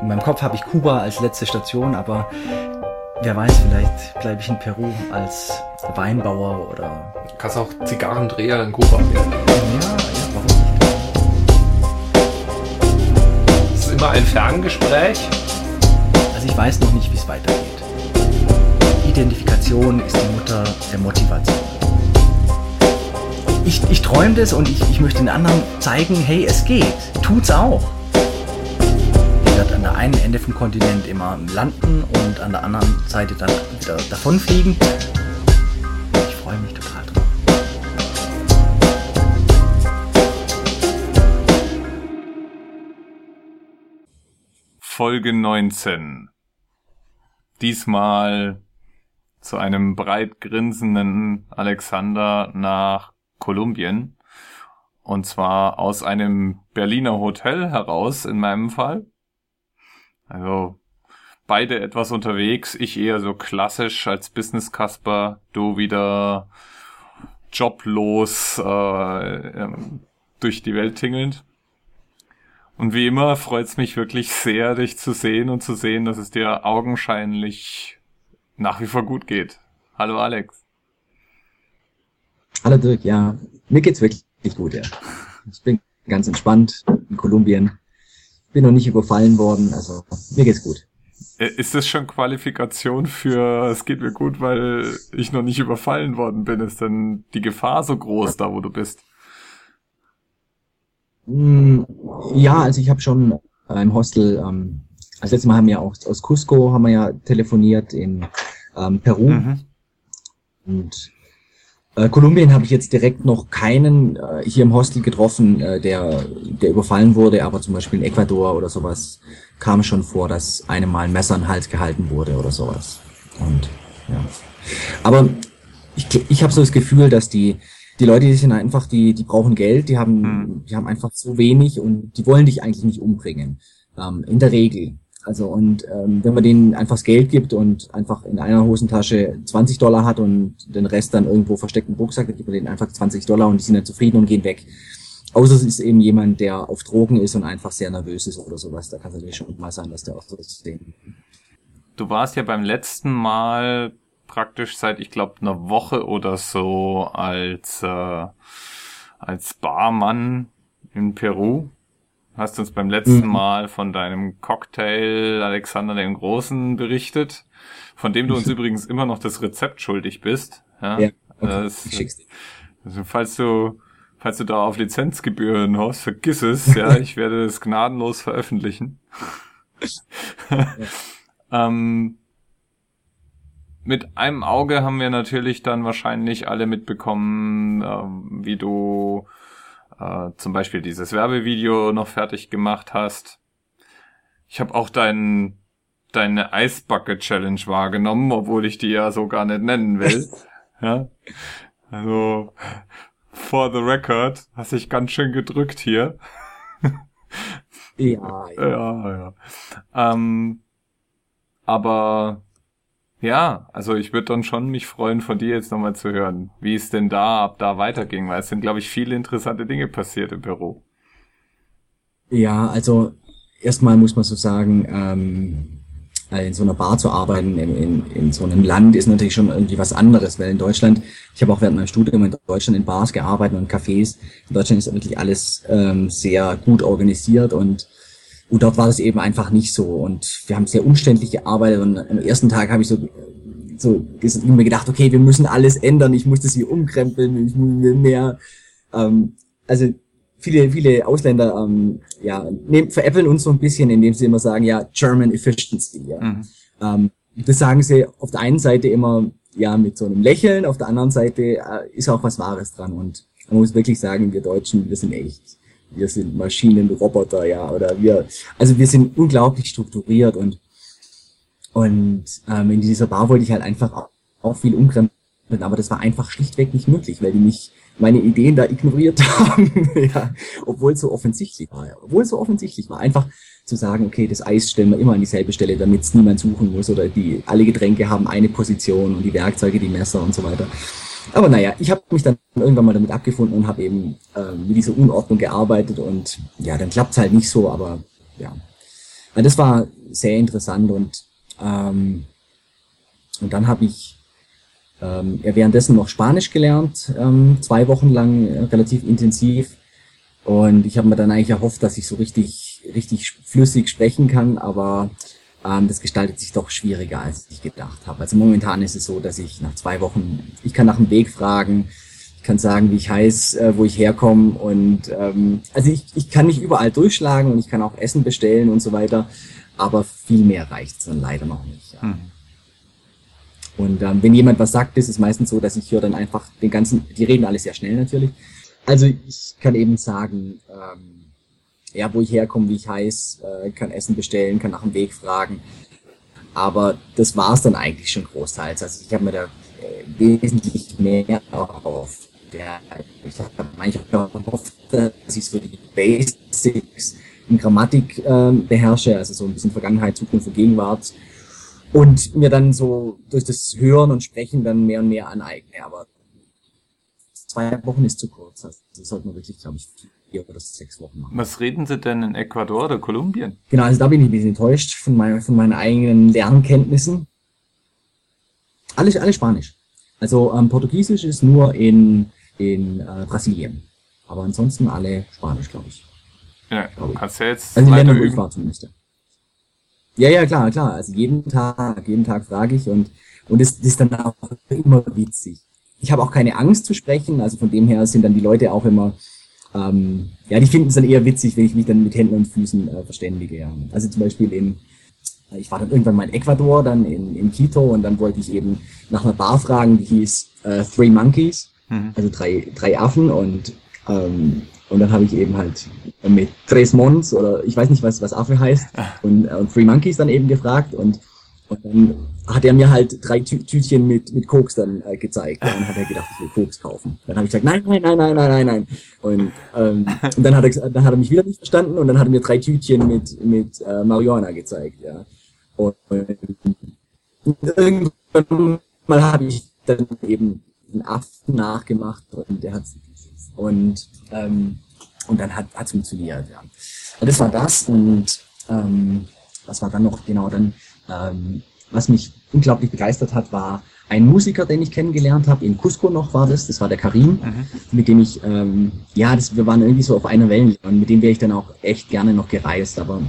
In meinem Kopf habe ich Kuba als letzte Station, aber wer weiß, vielleicht bleibe ich in Peru als Weinbauer oder. Du kannst auch Zigarrendreher in Kuba werden. Ja, ja, warum nicht? Das ist immer ein Ferngespräch. Also ich weiß noch nicht, wie es weitergeht. Identifikation ist die Mutter der Motivation. Ich, ich träume das und ich, ich möchte den anderen zeigen, hey, es geht. Tut's auch an der einen Ende vom Kontinent immer landen und an der anderen Seite dann wieder davonfliegen. Ich freue mich total drauf. Folge 19. Diesmal zu einem breit grinsenden Alexander nach Kolumbien. Und zwar aus einem Berliner Hotel heraus in meinem Fall. Also beide etwas unterwegs, ich eher so klassisch als Business Casper, du wieder joblos äh, ähm, durch die Welt tingelnd. Und wie immer freut's mich wirklich sehr, dich zu sehen und zu sehen, dass es dir augenscheinlich nach wie vor gut geht. Hallo Alex. Hallo Dirk, ja, mir geht's wirklich gut, ja. Ich bin ganz entspannt in Kolumbien bin noch nicht überfallen worden, also mir geht's gut. Ist das schon Qualifikation für es geht mir gut, weil ich noch nicht überfallen worden bin? Ist denn die Gefahr so groß da, wo du bist? Hm, ja, also ich habe schon im Hostel, ähm, als letztes Mal haben wir auch aus Cusco haben wir ja telefoniert in ähm, Peru. Mhm. Und äh, Kolumbien habe ich jetzt direkt noch keinen äh, hier im Hostel getroffen, äh, der, der überfallen wurde, aber zum Beispiel in Ecuador oder sowas kam schon vor, dass einem mal ein Messer in den Hals gehalten wurde oder sowas. Und ja. Aber ich, ich habe so das Gefühl, dass die, die Leute, die sind einfach, die, die brauchen Geld, die haben, hm. die haben einfach so wenig und die wollen dich eigentlich nicht umbringen. Ähm, in der Regel. Also und ähm, wenn man denen einfach das Geld gibt und einfach in einer Hosentasche 20 Dollar hat und den Rest dann irgendwo versteckt im Rucksack, dann gibt man denen einfach 20 Dollar und die sind dann zufrieden und gehen weg. Außer es ist eben jemand, der auf Drogen ist und einfach sehr nervös ist oder sowas. Da kann es natürlich schon mal sein, dass der auch so ist. Du warst ja beim letzten Mal praktisch seit, ich glaube, einer Woche oder so als, äh, als Barmann in Peru hast uns beim letzten mhm. Mal von deinem Cocktail Alexander den Großen berichtet, von dem du uns übrigens immer noch das Rezept schuldig bist. Ja, ja okay. das, also falls du falls du da auf Lizenzgebühren haust, vergiss es. Ja, ich werde es gnadenlos veröffentlichen. ähm, mit einem Auge haben wir natürlich dann wahrscheinlich alle mitbekommen, äh, wie du äh, zum Beispiel dieses Werbevideo noch fertig gemacht hast. Ich habe auch dein, deine Eisbucket Challenge wahrgenommen, obwohl ich die ja so gar nicht nennen will. ja. Also, for the record, hast dich ganz schön gedrückt hier. ja, ja. ja, ja. Ähm, aber ja, also ich würde dann schon mich freuen, von dir jetzt nochmal zu hören, wie es denn da ab da weiterging, weil es sind, glaube ich, viele interessante Dinge passiert im Büro. Ja, also erstmal muss man so sagen, ähm, in so einer Bar zu arbeiten, in, in, in so einem Land ist natürlich schon irgendwie was anderes, weil in Deutschland, ich habe auch während meinem Studium in Deutschland in Bars gearbeitet und Cafés. In Deutschland ist wirklich alles ähm, sehr gut organisiert und und dort war das eben einfach nicht so. Und wir haben sehr umständlich gearbeitet. Und am ersten Tag habe ich so, so mir gedacht, okay, wir müssen alles ändern. Ich muss das hier umkrempeln. Ich muss mehr. Ähm, also viele, viele Ausländer ähm, ja, nehmen, veräppeln uns so ein bisschen, indem sie immer sagen, ja, German Efficiency. Ja. Mhm. Ähm, das sagen sie auf der einen Seite immer ja mit so einem Lächeln, auf der anderen Seite äh, ist auch was Wahres dran. Und man muss wirklich sagen, wir Deutschen, wir sind echt wir sind Maschinen, Roboter, ja, oder wir, also wir sind unglaublich strukturiert und und ähm, in dieser Bar wollte ich halt einfach auch, auch viel umkrempeln, aber das war einfach schlichtweg nicht möglich, weil die mich meine Ideen da ignoriert haben, ja, obwohl es so offensichtlich war, ja, obwohl es so offensichtlich war, einfach zu sagen, okay, das Eis stellen wir immer an dieselbe Stelle, damit es niemand suchen muss oder die alle Getränke haben eine Position und die Werkzeuge, die Messer und so weiter. Aber naja, ich habe mich dann irgendwann mal damit abgefunden und habe eben äh, mit dieser Unordnung gearbeitet und ja, dann klappt's halt nicht so, aber ja. Also das war sehr interessant und ähm, und dann habe ich ähm, währenddessen noch Spanisch gelernt, ähm, zwei Wochen lang äh, relativ intensiv. Und ich habe mir dann eigentlich erhofft, dass ich so richtig, richtig flüssig sprechen kann, aber ähm, das gestaltet sich doch schwieriger, als ich gedacht habe. Also momentan ist es so, dass ich nach zwei Wochen, ich kann nach dem Weg fragen, ich kann sagen, wie ich heiß, äh, wo ich herkomme und ähm, also ich, ich kann mich überall durchschlagen und ich kann auch Essen bestellen und so weiter, aber viel mehr reicht es dann leider noch nicht. Ja. Hm. Und ähm, wenn jemand was sagt, ist es meistens so, dass ich höre dann einfach den ganzen, die reden alle sehr schnell natürlich. Also ich kann eben sagen, ähm, ja, wo ich herkomme, wie ich heiß, äh, kann Essen bestellen, kann nach dem Weg fragen. Aber das war es dann eigentlich schon großteils. Also ich habe mir da äh, wesentlich mehr auf der, ich habe manchmal gehofft, dass ich so die Basics in Grammatik äh, beherrsche, also so ein bisschen Vergangenheit, Zukunft und Gegenwart und mir dann so durch das Hören und Sprechen dann mehr und mehr aneigne. Aber zwei Wochen ist zu kurz. Also das sollte man wirklich, glaube ich, vier oder sechs Wochen machen. Was reden Sie denn in Ecuador oder Kolumbien? Genau, also da bin ich ein bisschen enttäuscht von, mein, von meinen eigenen Lernkenntnissen. Alles, alles Spanisch. Also ähm, Portugiesisch ist nur in, in äh, Brasilien. Aber ansonsten alle Spanisch, glaube ich. Ja, du kannst ja jetzt also die Länder, wo ich war zumindest. Ja, ja, klar, klar. Also jeden Tag, jeden Tag frage ich und, und es ist dann auch immer witzig. Ich habe auch keine Angst zu sprechen, also von dem her sind dann die Leute auch immer, ähm, ja, die finden es dann eher witzig, wenn ich mich dann mit Händen und Füßen äh, verständige. Ja. Also zum Beispiel in, ich war dann irgendwann mal in Ecuador, dann in, in Quito und dann wollte ich eben nach einer Bar fragen, die hieß äh, Three Monkeys, mhm. also drei, drei Affen und ähm, und dann habe ich eben halt mit Tres Mons oder ich weiß nicht, was, was Affe heißt und, äh, und Three Monkeys dann eben gefragt und, und dann hat er mir halt drei Tü Tütchen mit, mit Koks dann äh, gezeigt. Und dann hat er gedacht, ich will Koks kaufen. Dann habe ich gesagt, nein, nein, nein, nein, nein, nein, nein. Und, ähm, und dann, hat er, dann hat er mich wieder nicht verstanden und dann hat er mir drei Tütchen mit, mit äh, Marihuana gezeigt. Ja. Und, und irgendwann mal habe ich dann eben einen Affen nachgemacht und der hat und, ähm, und dann hat es funktioniert. Ja. Und das war das. Und ähm, was war dann noch genau dann, ähm, was mich unglaublich begeistert hat, war ein Musiker, den ich kennengelernt habe, in Cusco noch war das, das war der Karim, mhm. mit dem ich, ähm, ja, das, wir waren irgendwie so auf einer Welle und mit dem wäre ich dann auch echt gerne noch gereist, aber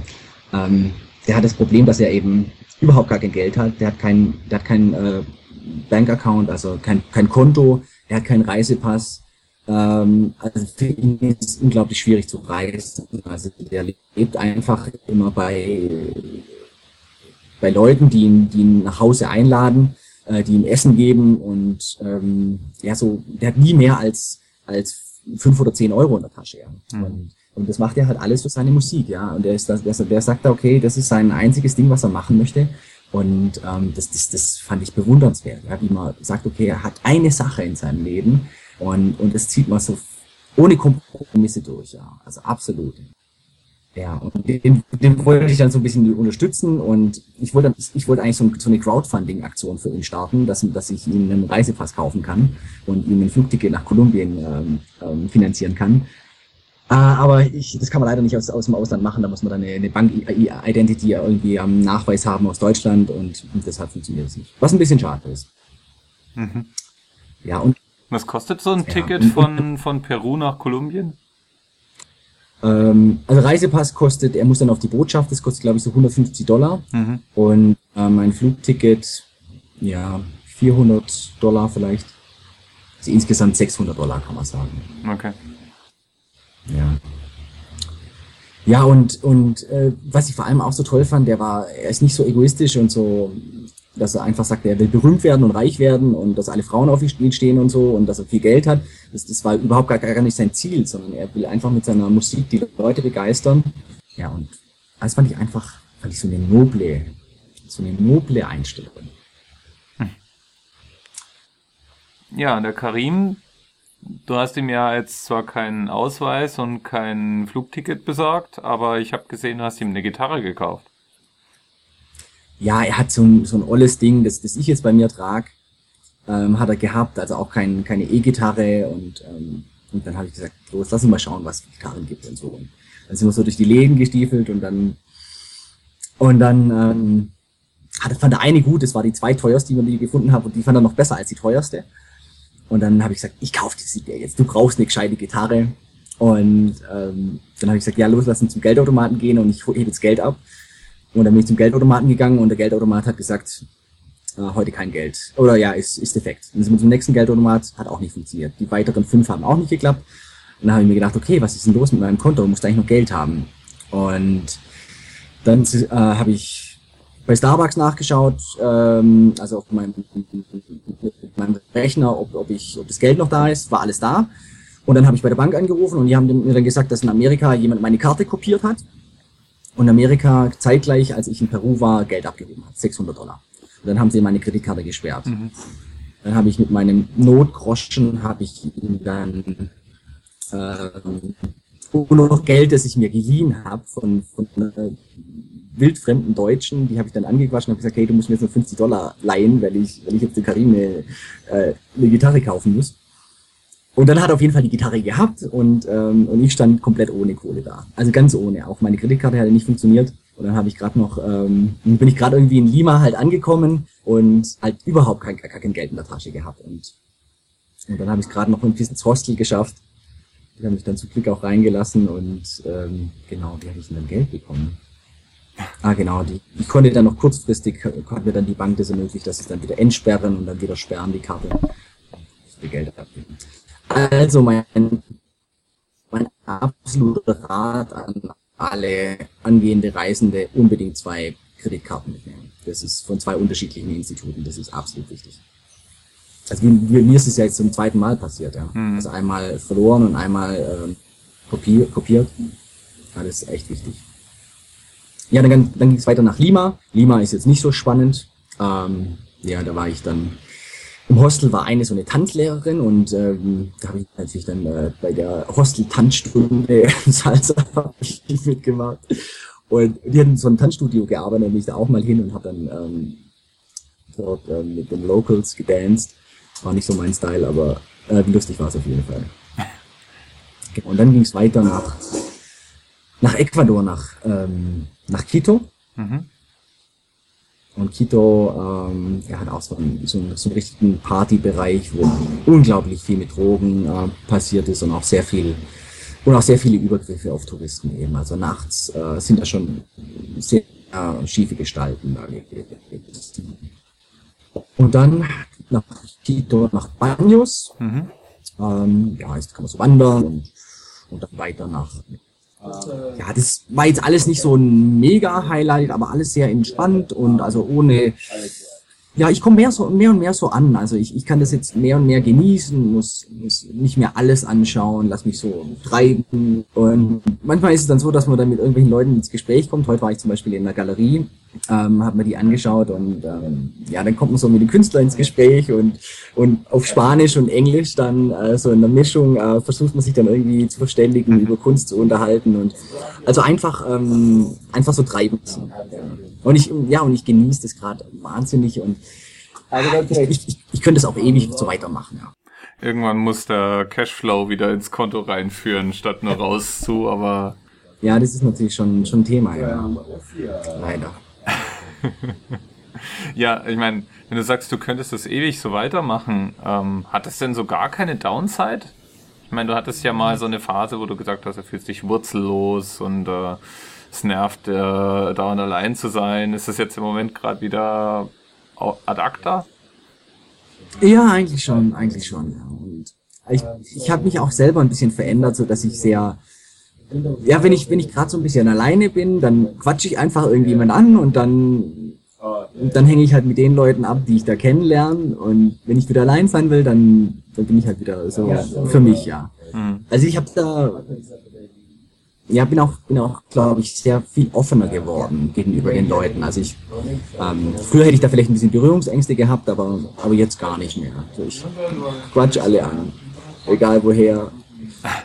ähm, der hat das Problem, dass er eben überhaupt gar kein Geld hat, der hat kein, der hat kein äh, Bankaccount, also kein, kein Konto, er hat keinen Reisepass, ähm, also für ihn ist es unglaublich schwierig zu reisen. Also der lebt einfach immer bei, bei Leuten, die ihn, die ihn nach Hause einladen, äh, die ihm Essen geben und ähm, ja, so, der hat nie mehr als, als fünf oder zehn Euro in der Tasche. Ja. Mhm. Und, und das macht er halt alles für seine Musik, ja. Und er ist der, der sagt da, okay, das ist sein einziges Ding, was er machen möchte. Und ähm, das, das, das fand ich bewundernswert, ja, wie man sagt, okay, er hat eine Sache in seinem Leben und, und das zieht man so ohne Kompromisse durch, ja. Also absolut. Ja, und den, den wollte ich dann so ein bisschen unterstützen und ich wollte, ich wollte eigentlich so, so eine Crowdfunding-Aktion für ihn starten, dass, dass ich ihm einen Reisepass kaufen kann und ihm ein Flugticket nach Kolumbien ähm, ähm, finanzieren kann. Äh, aber ich, das kann man leider nicht aus, aus dem Ausland machen, da muss man dann eine, eine Bank-Identity irgendwie am Nachweis haben aus Deutschland und, und deshalb funktioniert es nicht. Was ein bisschen schade ist. Mhm. Ja, und was kostet so ein ja. Ticket von, von Peru nach Kolumbien? Ähm, also Reisepass kostet, er muss dann auf die Botschaft, das kostet glaube ich so 150 Dollar. Mhm. Und ähm, ein Flugticket, ja, 400 Dollar vielleicht. Also insgesamt 600 Dollar kann man sagen. Okay. Ja. Ja, und, und äh, was ich vor allem auch so toll fand, der war, er ist nicht so egoistisch und so dass er einfach sagt, er will berühmt werden und reich werden und dass alle Frauen auf ihn stehen und so und dass er viel Geld hat. Das, das war überhaupt gar, gar nicht sein Ziel, sondern er will einfach mit seiner Musik die Leute begeistern. Ja, und das fand ich einfach, fand ich so eine noble, so eine noble Einstellung. Hm. Ja, der Karim, du hast ihm ja jetzt zwar keinen Ausweis und kein Flugticket besorgt, aber ich habe gesehen, du hast ihm eine Gitarre gekauft ja, er hat so ein, so ein olles Ding, das, das ich jetzt bei mir trage, ähm, hat er gehabt, also auch kein, keine E-Gitarre und, ähm, und dann habe ich gesagt, los, lass uns mal schauen, was es Gitarren gibt und so. Und dann sind wir so durch die Läden gestiefelt und dann Und dann ähm, hatte, fand der eine gut, das war die zweiteuerste, die ich gefunden habe, und die fand er noch besser als die teuerste. Und dann habe ich gesagt, ich kaufe dir jetzt, du brauchst eine gescheite Gitarre. Und ähm, dann habe ich gesagt, ja, los, lass uns zum Geldautomaten gehen und ich hebe jetzt Geld ab. Und dann bin ich zum Geldautomaten gegangen und der Geldautomat hat gesagt, äh, heute kein Geld. Oder ja, ist, ist defekt. Dann sind wir zum nächsten Geldautomat, hat auch nicht funktioniert. Die weiteren fünf haben auch nicht geklappt. Und dann habe ich mir gedacht, okay, was ist denn los mit meinem Konto? Muss da eigentlich noch Geld haben? Und dann äh, habe ich bei Starbucks nachgeschaut, ähm, also auf meinem, meinem Rechner, ob, ob, ich, ob das Geld noch da ist, war alles da. Und dann habe ich bei der Bank angerufen und die haben mir dann gesagt, dass in Amerika jemand meine Karte kopiert hat und Amerika zeitgleich, als ich in Peru war, Geld abgegeben hat, 600 Dollar. Und dann haben sie meine Kreditkarte gesperrt. Mhm. Dann habe ich mit meinem Notgroschen, habe ich ihm dann äh, nur noch Geld, das ich mir geliehen habe von, von äh, wildfremden Deutschen, die habe ich dann angequatscht und habe gesagt, hey, du musst mir jetzt nur 50 Dollar leihen, weil ich, weil ich jetzt den Karim eine, äh, eine Gitarre kaufen muss. Und dann hat er auf jeden Fall die Gitarre gehabt und, ähm, und ich stand komplett ohne Kohle da. Also ganz ohne. Auch meine Kreditkarte hatte nicht funktioniert. Und dann habe ich gerade noch, ähm, bin ich gerade irgendwie in Lima halt angekommen und halt überhaupt kein, kein Geld in der Tasche gehabt. Und, und dann habe ich gerade noch ein bisschen ins Hostel geschafft. Die haben mich dann zum Glück auch reingelassen und ähm, genau, wie habe ich denn dann Geld bekommen? Ah, genau, die, ich konnte dann noch kurzfristig, konnte mir dann die Bank das ermöglicht, dass sie es dann wieder entsperren und dann wieder sperren die Karte. Und Geld abgeben. Also mein, mein absoluter Rat an alle angehende Reisende, unbedingt zwei Kreditkarten mitnehmen. Das ist von zwei unterschiedlichen Instituten, das ist absolut wichtig. Also mir, mir ist es ja jetzt zum zweiten Mal passiert, ja. Mhm. Also einmal verloren und einmal äh, kopiert, kopiert. Ja, das ist echt wichtig. Ja, dann, dann ging es weiter nach Lima. Lima ist jetzt nicht so spannend. Ähm, ja, da war ich dann im Hostel war eine so eine Tanzlehrerin und ähm, da habe ich natürlich dann äh, bei der Hostel-Tanzstunde Salsa mitgemacht. Und die hatten so ein Tanzstudio gearbeitet bin ich da auch mal hin und habe dann ähm, dort ähm, mit den Locals gedanced. War nicht so mein Style, aber äh, lustig war es auf jeden Fall. Genau, und dann ging es weiter nach, nach Ecuador, nach, ähm, nach Quito. Mhm. Und Quito ähm, ja, hat auch so einen, so, einen, so einen richtigen Partybereich, wo unglaublich viel mit Drogen äh, passiert ist und auch sehr viel und auch sehr viele Übergriffe auf Touristen eben. Also nachts äh, sind da schon sehr äh, schiefe Gestalten da. Und dann nach Quito, nach Banos. Mhm. Ähm, ja, jetzt kann man so wandern und, und dann weiter nach ja, das war jetzt alles nicht so ein Mega-Highlight, aber alles sehr entspannt und also ohne. Ja, ich komme mehr so mehr und mehr so an. Also ich, ich kann das jetzt mehr und mehr genießen, muss, muss nicht mehr alles anschauen, lass mich so treiben. Und manchmal ist es dann so, dass man dann mit irgendwelchen Leuten ins Gespräch kommt. Heute war ich zum Beispiel in der Galerie ähm, habe mir die angeschaut und ähm, ja, dann kommt man so mit den Künstlern ins Gespräch und, und auf Spanisch und Englisch dann äh, so in der Mischung äh, versucht man sich dann irgendwie zu verständigen, über Kunst zu unterhalten und also einfach ähm, einfach so treiben. Und ich ja und ich genieße das gerade wahnsinnig und ich, ich, ich, ich könnte es auch ewig so weitermachen. Ja. Irgendwann muss der Cashflow wieder ins Konto reinführen, statt nur raus zu, aber ja, das ist natürlich schon schon ein Thema, ja. Leider. ja, ich meine, wenn du sagst, du könntest das ewig so weitermachen, ähm, hat es denn so gar keine Downside? Ich meine, du hattest ja mal so eine Phase, wo du gesagt hast, du fühlst dich wurzellos und äh, es nervt, äh, dauernd allein zu sein. Ist das jetzt im Moment gerade wieder ad acta? Ja, eigentlich schon, eigentlich schon. Und ich, ich habe mich auch selber ein bisschen verändert, so dass ich sehr ja, wenn ich, wenn ich gerade so ein bisschen alleine bin, dann quatsche ich einfach irgendjemand an und dann, dann hänge ich halt mit den Leuten ab, die ich da kennenlerne. Und wenn ich wieder allein sein will, dann, dann bin ich halt wieder so für mich, ja. Mhm. Also ich habe da, ja, bin auch, bin auch, glaube ich, sehr viel offener geworden gegenüber den Leuten. Also ich, ähm, früher hätte ich da vielleicht ein bisschen Berührungsängste gehabt, aber, aber jetzt gar nicht mehr. Also ich quatsch alle an. Egal woher,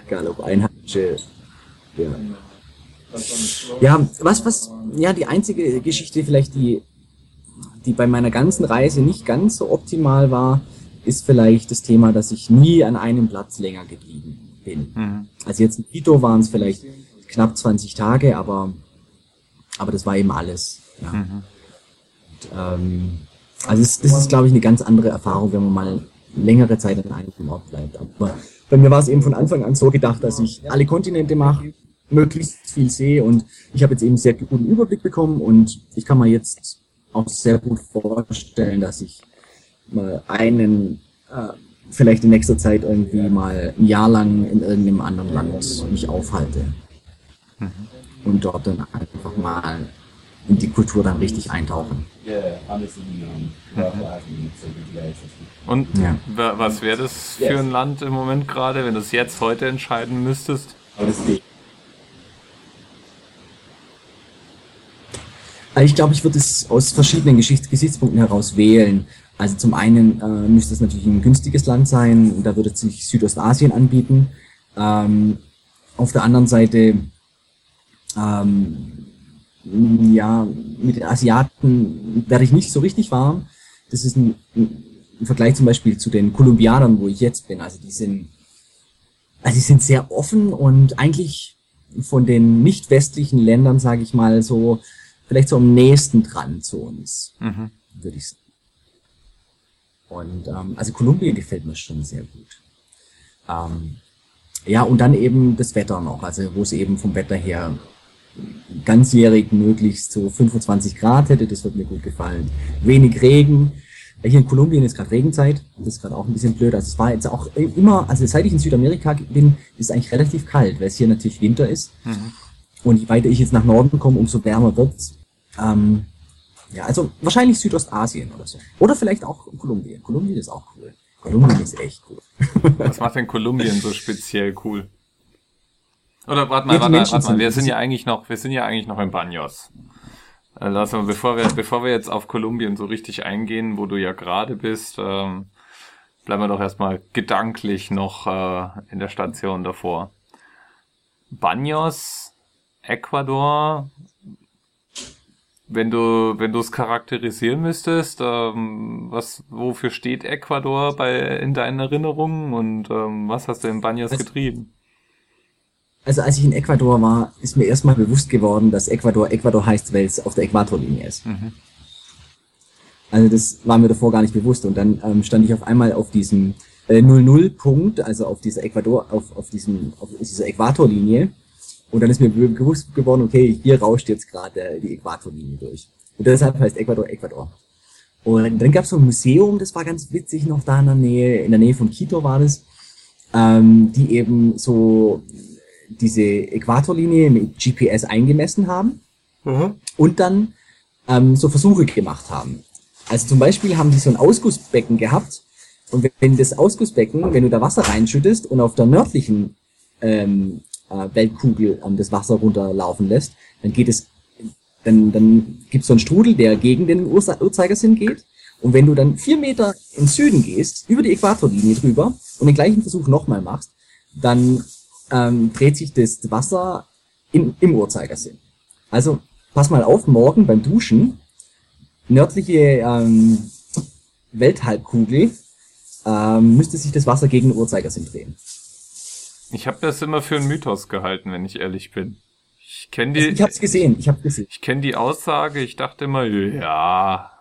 egal ob Einheimische, ja. Ja, was, was, ja, die einzige Geschichte vielleicht, die, die bei meiner ganzen Reise nicht ganz so optimal war, ist vielleicht das Thema, dass ich nie an einem Platz länger geblieben bin. Mhm. Also jetzt in Quito waren es vielleicht knapp 20 Tage, aber aber das war eben alles. Ja. Mhm. Und, ähm, also es, das ist, glaube ich, eine ganz andere Erfahrung, wenn man mal längere Zeit an einem Ort bleibt. Aber bei mir war es eben von Anfang an so gedacht, dass ich alle Kontinente mache, möglichst viel sehe und ich habe jetzt eben sehr guten Überblick bekommen und ich kann mir jetzt auch sehr gut vorstellen, dass ich mal einen, äh, vielleicht in nächster Zeit irgendwie mal ein Jahr lang in irgendeinem anderen Land mich aufhalte. Mhm. Und dort dann einfach mal in die Kultur dann richtig eintauchen. Und ja. was wäre das für ein Land im Moment gerade, wenn du es jetzt heute entscheiden müsstest? Ich glaube, ich würde es aus verschiedenen Geschichts Gesichtspunkten heraus wählen. Also zum einen äh, müsste es natürlich ein günstiges Land sein, da würde sich Südostasien anbieten. Ähm, auf der anderen Seite, ähm, ja, mit den Asiaten werde ich nicht so richtig warm. Das ist ein, ein, Vergleich zum Beispiel zu den Kolumbianern, wo ich jetzt bin. Also die sind, also die sind sehr offen und eigentlich von den nicht westlichen Ländern, sage ich mal, so vielleicht so am nächsten dran zu uns, mhm. würde ich sagen. Und ähm, also Kolumbien gefällt mir schon sehr gut. Ähm, ja, und dann eben das Wetter noch, also wo es eben vom Wetter her ganzjährig möglichst so 25 Grad hätte, das wird mir gut gefallen. Wenig Regen. Hier in Kolumbien ist gerade Regenzeit, das ist gerade auch ein bisschen blöd. Also es war jetzt auch immer, also seit ich in Südamerika bin, ist es eigentlich relativ kalt, weil es hier natürlich Winter ist. Mhm. Und je weiter ich jetzt nach Norden komme, umso wärmer wird's. Ähm, ja, also wahrscheinlich Südostasien oder so. Oder vielleicht auch Kolumbien. Kolumbien ist auch cool. Kolumbien ist echt cool. Was macht denn Kolumbien so speziell cool? Oder warte mal, ja, warte mal, warte mal. Wir sind ja eigentlich noch, wir sind ja eigentlich noch in Banos. Also bevor wir, bevor wir jetzt auf Kolumbien so richtig eingehen, wo du ja gerade bist, ähm, bleiben wir doch erstmal gedanklich noch äh, in der Station davor. Banos, Ecuador, wenn du, wenn du es charakterisieren müsstest, ähm, was, wofür steht Ecuador bei, in deinen Erinnerungen und ähm, was hast du in Banyas also, getrieben? Also als ich in Ecuador war, ist mir erstmal bewusst geworden, dass Ecuador Ecuador heißt, weil es auf der Äquatorlinie ist. Mhm. Also das war mir davor gar nicht bewusst und dann ähm, stand ich auf einmal auf diesem äh, 00-Punkt, also auf dieser Ecuador, auf, auf diesem, auf dieser Äquatorlinie und dann ist mir bewusst geworden, okay, hier rauscht jetzt gerade die Äquatorlinie durch. Und deshalb heißt Ecuador Ecuador. Und dann gab es so ein Museum, das war ganz witzig noch da in der Nähe, in der Nähe von Quito war das, ähm, die eben so diese Äquatorlinie mit GPS eingemessen haben mhm. und dann ähm, so Versuche gemacht haben. Also zum Beispiel haben die so ein Ausgussbecken gehabt und wenn das Ausgussbecken, wenn du da Wasser reinschüttest und auf der nördlichen ähm, äh, Weltkugel ähm, das Wasser runterlaufen lässt, dann geht es, dann, dann gibt es so einen Strudel, der gegen den Uhrzeigersinn geht. Und wenn du dann vier Meter im Süden gehst, über die Äquatorlinie drüber und den gleichen Versuch nochmal machst, dann ähm, dreht sich das Wasser in, im Uhrzeigersinn. Also pass mal auf, morgen beim Duschen, nördliche ähm, Welthalbkugel, ähm, müsste sich das Wasser gegen den Uhrzeigersinn drehen. Ich habe das immer für einen Mythos gehalten, wenn ich ehrlich bin. Ich kenne die. Also ich hab's gesehen. Ich habe gesehen. Ich kenne die Aussage. Ich dachte immer, ja.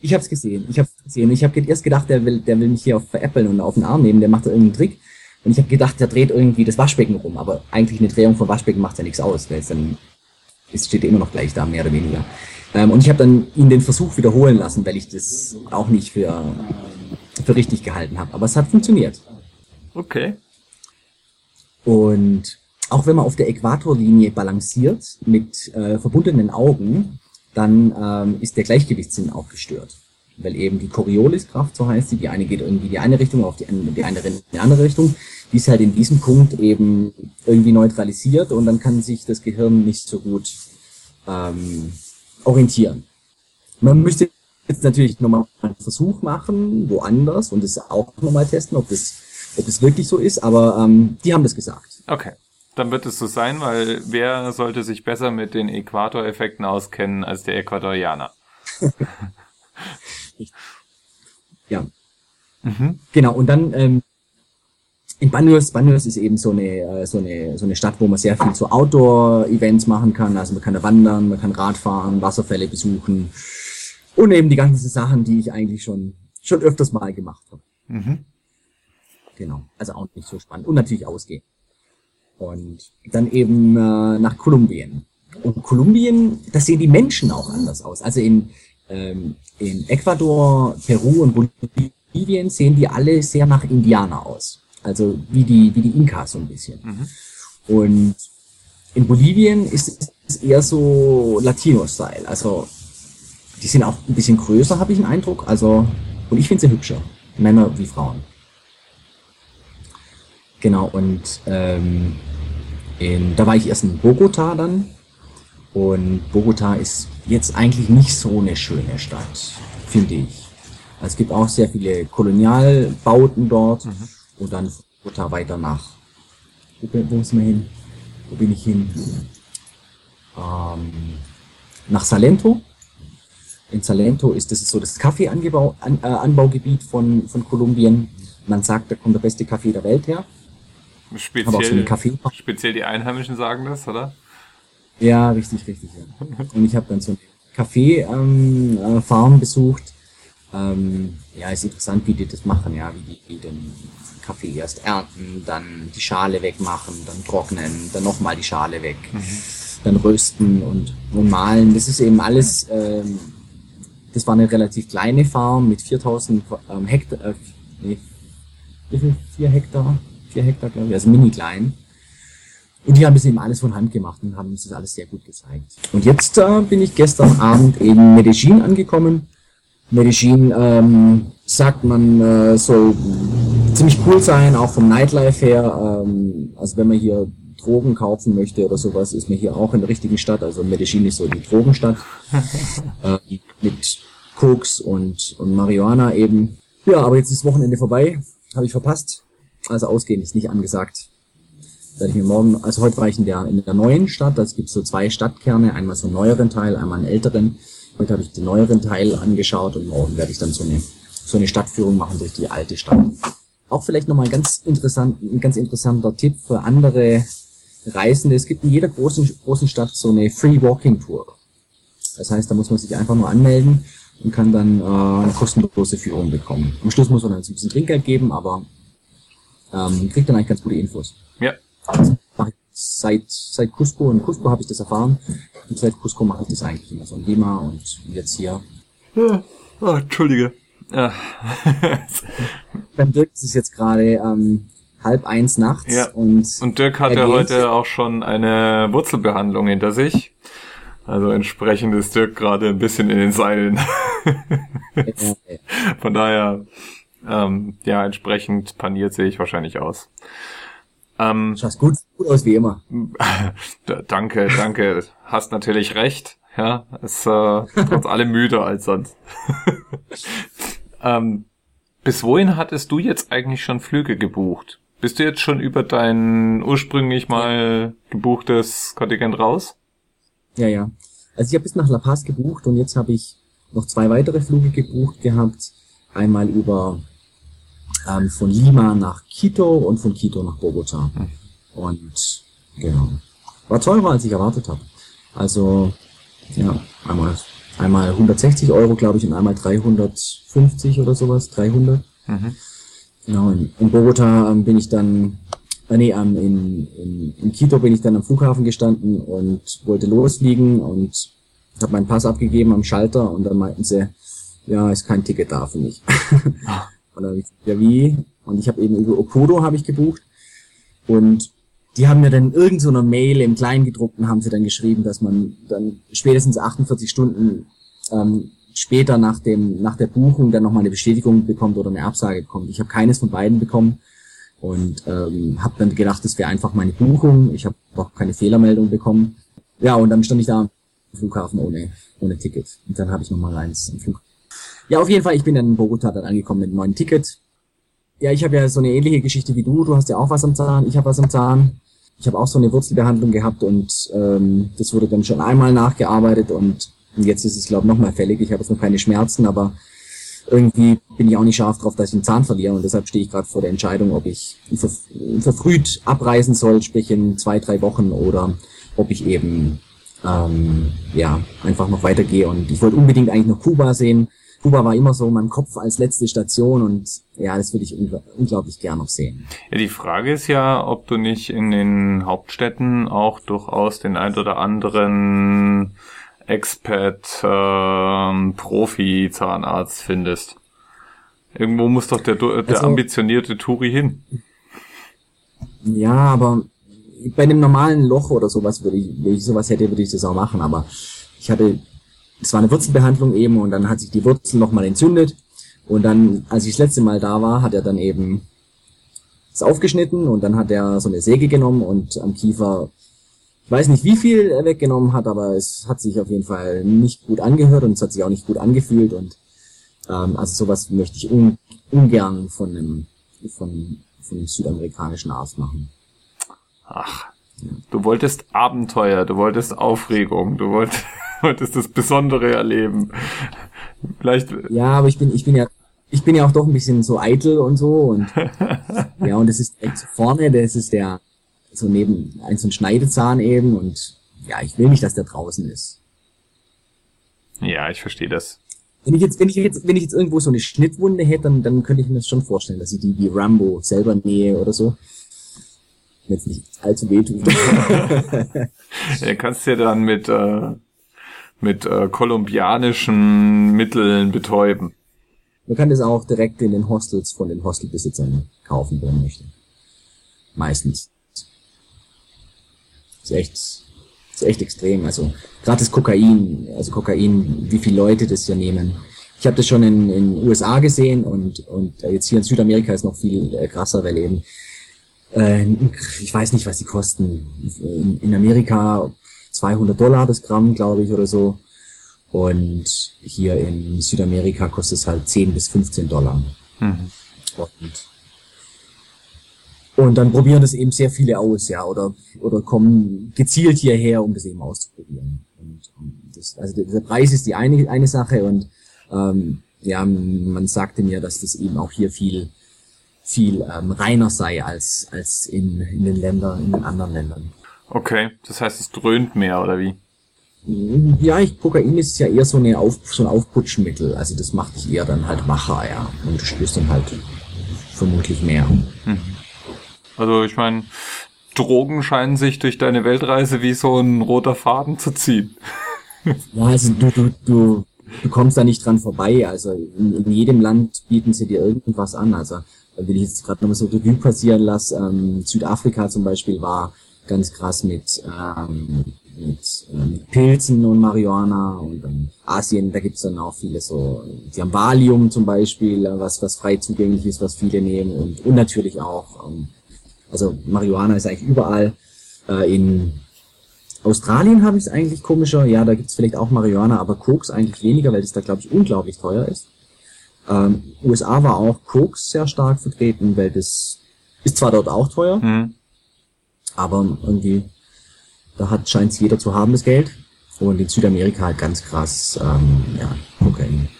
Ich hab's gesehen. Ich hab's gesehen. Ich habe erst gedacht, der will, der will mich hier auf veräppeln und auf den Arm nehmen. Der macht da irgendeinen Trick. Und ich habe gedacht, der dreht irgendwie das Waschbecken rum. Aber eigentlich eine Drehung vom Waschbecken macht ja nichts aus, weil es dann es steht immer noch gleich da, mehr oder weniger. Ähm, und ich habe dann ihn den Versuch wiederholen lassen, weil ich das auch nicht für, für richtig gehalten habe. Aber es hat funktioniert. Okay. Und auch wenn man auf der Äquatorlinie balanciert mit äh, verbundenen Augen, dann ähm, ist der Gleichgewichtssinn auch gestört. Weil eben die Corioliskraft, so heißt sie, die eine geht irgendwie die eine Richtung, auf die, die andere in die andere Richtung, die ist halt in diesem Punkt eben irgendwie neutralisiert und dann kann sich das Gehirn nicht so gut ähm, orientieren. Man müsste jetzt natürlich nochmal einen Versuch machen, woanders und es auch nochmal testen, ob das ob es wirklich so ist, aber ähm, die haben das gesagt. Okay. Dann wird es so sein, weil wer sollte sich besser mit den Äquatoreffekten auskennen als der Äquatorianer? ja. Mhm. Genau, und dann, ähm, in Banyuls, Banyuls ist eben so eine, äh, so, eine, so eine Stadt, wo man sehr viel so Outdoor-Events machen kann. Also man kann da wandern, man kann Radfahren, Wasserfälle besuchen und eben die ganzen Sachen, die ich eigentlich schon, schon öfters mal gemacht habe. Mhm. Genau, also auch nicht so spannend. Und natürlich ausgehen. Und dann eben äh, nach Kolumbien. Und Kolumbien, da sehen die Menschen auch anders aus. Also in, ähm, in Ecuador, Peru und Bolivien sehen die alle sehr nach Indianer aus. Also wie die, wie die Inkas so ein bisschen. Mhm. Und in Bolivien ist es eher so Latino-Style. Also die sind auch ein bisschen größer, habe ich den Eindruck. Also, und ich finde sie hübscher. Männer wie Frauen. Genau, und ähm, in, da war ich erst in Bogota dann. Und Bogota ist jetzt eigentlich nicht so eine schöne Stadt, finde ich. Also es gibt auch sehr viele Kolonialbauten dort. Mhm. Und dann Bogota weiter nach. Wo, wo ist man hin? Wo bin ich hin? Ähm, nach Salento. In Salento ist das so das Kaffeeanbaugebiet äh, von, von Kolumbien. Man sagt, da kommt der beste Kaffee der Welt her. Speziell, so speziell die Einheimischen sagen das, oder? Ja, richtig, richtig. Ja. Und ich habe dann so eine Kaffeefarm ähm, äh, besucht. Ähm, ja, ist interessant, wie die das machen, ja, wie die, die den Kaffee erst ernten, dann die Schale wegmachen, dann trocknen, dann nochmal die Schale weg, mhm. dann rösten und, und malen. Das ist eben alles, ähm, das war eine relativ kleine Farm mit 4000 ähm, Hektar, äh, nee, wie viel? 4 Hektar? Vier Hektar, glaube ich, also mini klein. Und die haben das eben alles von Hand gemacht und haben uns das alles sehr gut gezeigt. Und jetzt äh, bin ich gestern Abend in Medellin angekommen. Medellin, ähm, sagt man, äh, soll ziemlich cool sein, auch vom Nightlife her. Ähm, also wenn man hier Drogen kaufen möchte oder sowas, ist man hier auch in der richtigen Stadt. Also Medellin ist so die Drogenstadt. äh, mit Koks und, und Marihuana eben. Ja, aber jetzt ist das Wochenende vorbei. Habe ich verpasst. Also ausgehen ist nicht angesagt. Werde ich mir morgen, also heute war ich in der, in der neuen Stadt, es gibt so zwei Stadtkerne, einmal so einen neueren Teil, einmal einen älteren. Heute habe ich den neueren Teil angeschaut und morgen werde ich dann so eine, so eine Stadtführung machen durch die alte Stadt. Auch vielleicht nochmal ganz interessant, ein ganz interessanter Tipp für andere Reisende. Es gibt in jeder großen, großen Stadt so eine Free Walking Tour. Das heißt, da muss man sich einfach nur anmelden und kann dann äh, eine kostenlose Führung bekommen. Am Schluss muss man dann ein bisschen Trinkgeld geben, aber ähm, kriegt dann eigentlich ganz gute Infos. Ja. Seit, seit Cusco, in Cusco habe ich das erfahren. Und seit Cusco mache ich das eigentlich immer so in Lima und jetzt hier. Ja. Oh, Entschuldige. Ja. Beim Dirk ist es jetzt gerade ähm, halb eins nachts. Ja. Und, und Dirk hatte heute auch schon eine Wurzelbehandlung hinter sich. Also entsprechend ist Dirk gerade ein bisschen in den Seilen. Von daher ähm, ja, entsprechend paniert sehe ich wahrscheinlich aus. Ähm, Schaust gut, gut aus wie immer. danke, danke. Hast natürlich recht. Ja, ist äh, trotz allem müder als sonst. ähm, bis wohin hattest du jetzt eigentlich schon Flüge gebucht? Bist du jetzt schon über dein ursprünglich mal gebuchtes Kontingent raus? Ja, ja. Also ich habe bis nach La Paz gebucht und jetzt habe ich noch zwei weitere Flüge gebucht gehabt. Einmal über ähm, von Lima nach Quito und von Quito nach Bogota. Und genau. War teurer, als ich erwartet habe. Also, ja, einmal, einmal 160 Euro, glaube ich, und einmal 350 oder sowas, 300. Mhm. Genau, in, in Bogota ähm, bin ich dann, äh, nee, ähm, in, in, in Quito bin ich dann am Flughafen gestanden und wollte losfliegen und habe meinen Pass abgegeben am Schalter und dann meinten sie, ja, ist kein Ticket da für mich. Ja wie? Und ich habe eben über Okudo habe ich gebucht. Und die haben mir dann irgend so Mail im Kleingedruckten haben sie dann geschrieben, dass man dann spätestens 48 Stunden ähm, später nach dem nach der Buchung dann nochmal eine Bestätigung bekommt oder eine Absage bekommt. Ich habe keines von beiden bekommen und ähm, habe dann gedacht, das wäre einfach meine Buchung. Ich habe auch keine Fehlermeldung bekommen. Ja, und dann stand ich da am Flughafen ohne ohne Ticket. Und dann habe ich nochmal eins im Flughafen ja, auf jeden Fall, ich bin dann in Bogota dann angekommen mit einem neuen Ticket. Ja, ich habe ja so eine ähnliche Geschichte wie du. Du hast ja auch was am Zahn, ich habe was am Zahn. Ich habe auch so eine Wurzelbehandlung gehabt und ähm, das wurde dann schon einmal nachgearbeitet und jetzt ist es, glaube ich, nochmal fällig. Ich habe jetzt noch keine Schmerzen, aber irgendwie bin ich auch nicht scharf drauf, dass ich einen Zahn verliere und deshalb stehe ich gerade vor der Entscheidung, ob ich ver verfrüht abreisen soll, sprich in zwei, drei Wochen oder ob ich eben ähm, ja einfach noch weitergehe und ich wollte unbedingt eigentlich noch Kuba sehen. Kuba war immer so in meinem Kopf als letzte Station und ja, das würde ich ungl unglaublich gern noch sehen. Ja, die Frage ist ja, ob du nicht in den Hauptstädten auch durchaus den ein oder anderen Expat ähm, Profi Zahnarzt findest. Irgendwo muss doch der, der also, ambitionierte Turi hin. Ja, aber bei einem normalen Loch oder sowas würde ich, wenn ich sowas hätte, würde ich das auch machen. Aber ich hatte, es war eine Wurzelbehandlung eben und dann hat sich die Wurzel nochmal entzündet. Und dann, als ich das letzte Mal da war, hat er dann eben es aufgeschnitten und dann hat er so eine Säge genommen und am Kiefer ich weiß nicht, wie viel er weggenommen hat, aber es hat sich auf jeden Fall nicht gut angehört und es hat sich auch nicht gut angefühlt und ähm, also sowas möchte ich un ungern von einem von, von einem südamerikanischen Arzt machen. Ach, ja. du wolltest Abenteuer, du wolltest Aufregung, du wolltest, wolltest das Besondere erleben. Vielleicht. Ja, aber ich bin, ich bin ja, ich bin ja auch doch ein bisschen so eitel und so und ja, und das ist direkt vorne, das ist der so neben ein so ein Schneidezahn eben und ja, ich will nicht, dass der draußen ist. Ja, ich verstehe das. Wenn ich jetzt, wenn ich jetzt, wenn ich jetzt irgendwo so eine Schnittwunde hätte, dann, dann könnte ich mir das schon vorstellen, dass ich die wie Rambo selber nähe oder so. Jetzt nicht allzu wehtun. ja, kannst du ja dann mit, äh, mit äh, kolumbianischen Mitteln betäuben. Man kann das auch direkt in den Hostels von den Hostelbesitzern kaufen, wenn man möchte. Meistens ist echt, ist echt extrem. Also gerade das Kokain, also Kokain, wie viele Leute das hier nehmen. Ich habe das schon in den USA gesehen und, und jetzt hier in Südamerika ist noch viel äh, krasser, weil eben, äh, ich weiß nicht, was die kosten. In, in Amerika 200 Dollar das Gramm, glaube ich, oder so. Und hier in Südamerika kostet es halt 10 bis 15 Dollar. Mhm. Und und dann probieren das eben sehr viele aus, ja, oder, oder kommen gezielt hierher, um das eben auszuprobieren. Und, und das, also der Preis ist die eine, eine Sache und ähm, ja, man sagte mir, dass das eben auch hier viel, viel ähm, reiner sei als, als in, in den Ländern, in den anderen Ländern. Okay, das heißt, es dröhnt mehr, oder wie? Ja, ich, Kokain ist ja eher so, eine Auf, so ein Aufputschmittel. Also das macht dich eher dann halt wacher, ja. Und du spürst dann halt vermutlich mehr. Mhm. Also ich meine, Drogen scheinen sich durch deine Weltreise wie so ein roter Faden zu ziehen. Ja, also du, du, du, du kommst da nicht dran vorbei. Also in, in jedem Land bieten sie dir irgendwas an. Also wenn ich jetzt gerade nochmal so Revue passieren lasse, ähm, Südafrika zum Beispiel war ganz krass mit, ähm, mit, äh, mit Pilzen und Marihuana und ähm, Asien, da gibt's dann auch viele so, die haben Valium zum Beispiel, äh, was, was frei zugänglich ist, was viele nehmen und, und natürlich auch ähm, also Marihuana ist eigentlich überall. Äh, in Australien habe ich es eigentlich komischer. Ja, da gibt es vielleicht auch Marihuana, aber Koks eigentlich weniger, weil das da, glaube ich, unglaublich teuer ist. Ähm, USA war auch Koks sehr stark vertreten, weil das ist zwar dort auch teuer, mhm. Aber irgendwie, da hat scheint jeder zu haben, das Geld. Und in Südamerika halt ganz krass, ähm, ja, Kokain.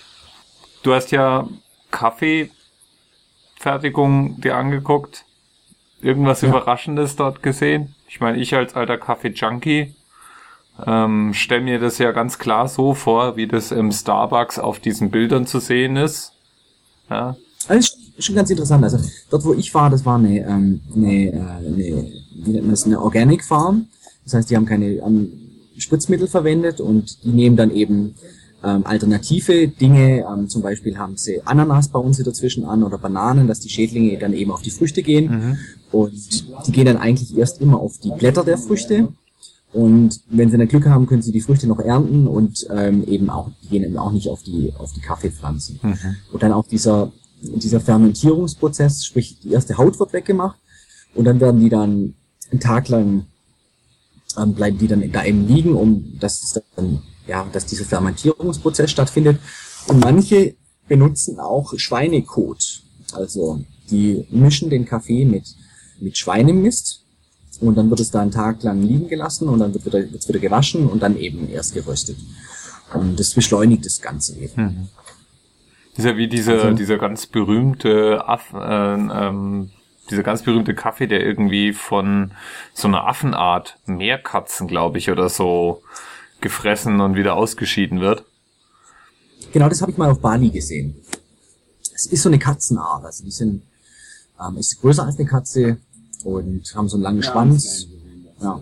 Du hast ja Kaffeefertigung dir angeguckt irgendwas ja. Überraschendes dort gesehen? Ich meine, ich als alter Kaffee-Junkie ähm, stelle mir das ja ganz klar so vor, wie das im Starbucks auf diesen Bildern zu sehen ist. Ja. Also schon ganz interessant. Also dort, wo ich war, das war eine, ähm, eine, äh, eine wie nennt man das, eine Organic Farm. Das heißt, die haben keine ähm, Spritzmittel verwendet und die nehmen dann eben ähm, alternative Dinge. Ähm, zum Beispiel haben sie Ananas bauen sie dazwischen an oder Bananen, dass die Schädlinge dann eben auf die Früchte gehen. Mhm. Und die gehen dann eigentlich erst immer auf die Blätter der Früchte. Und wenn sie dann Glück haben, können sie die Früchte noch ernten und ähm, eben auch, die gehen eben auch nicht auf die, auf die Kaffeepflanzen. Mhm. Und dann auch dieser, dieser Fermentierungsprozess, sprich die erste Haut wird weggemacht und dann werden die dann einen Tag lang ähm, bleiben die dann da eben liegen, um dass dann ja, dass dieser Fermentierungsprozess stattfindet. Und manche benutzen auch Schweinekot. Also die mischen den Kaffee mit, mit Schweinemist und dann wird es da einen Tag lang liegen gelassen und dann wird wird's wieder gewaschen und dann eben erst geröstet. Und das beschleunigt das Ganze eben. Mhm. Ist ja wie dieser, also, dieser ganz berühmte Aff, äh, ähm, dieser ganz berühmte Kaffee, der irgendwie von so einer Affenart, Meerkatzen, glaube ich, oder so gefressen und wieder ausgeschieden wird. Genau, das habe ich mal auf Bali gesehen. Es ist so eine Katzenart, also die sind ähm, ist größer als eine Katze und haben so einen langen ja, Schwanz. Ja.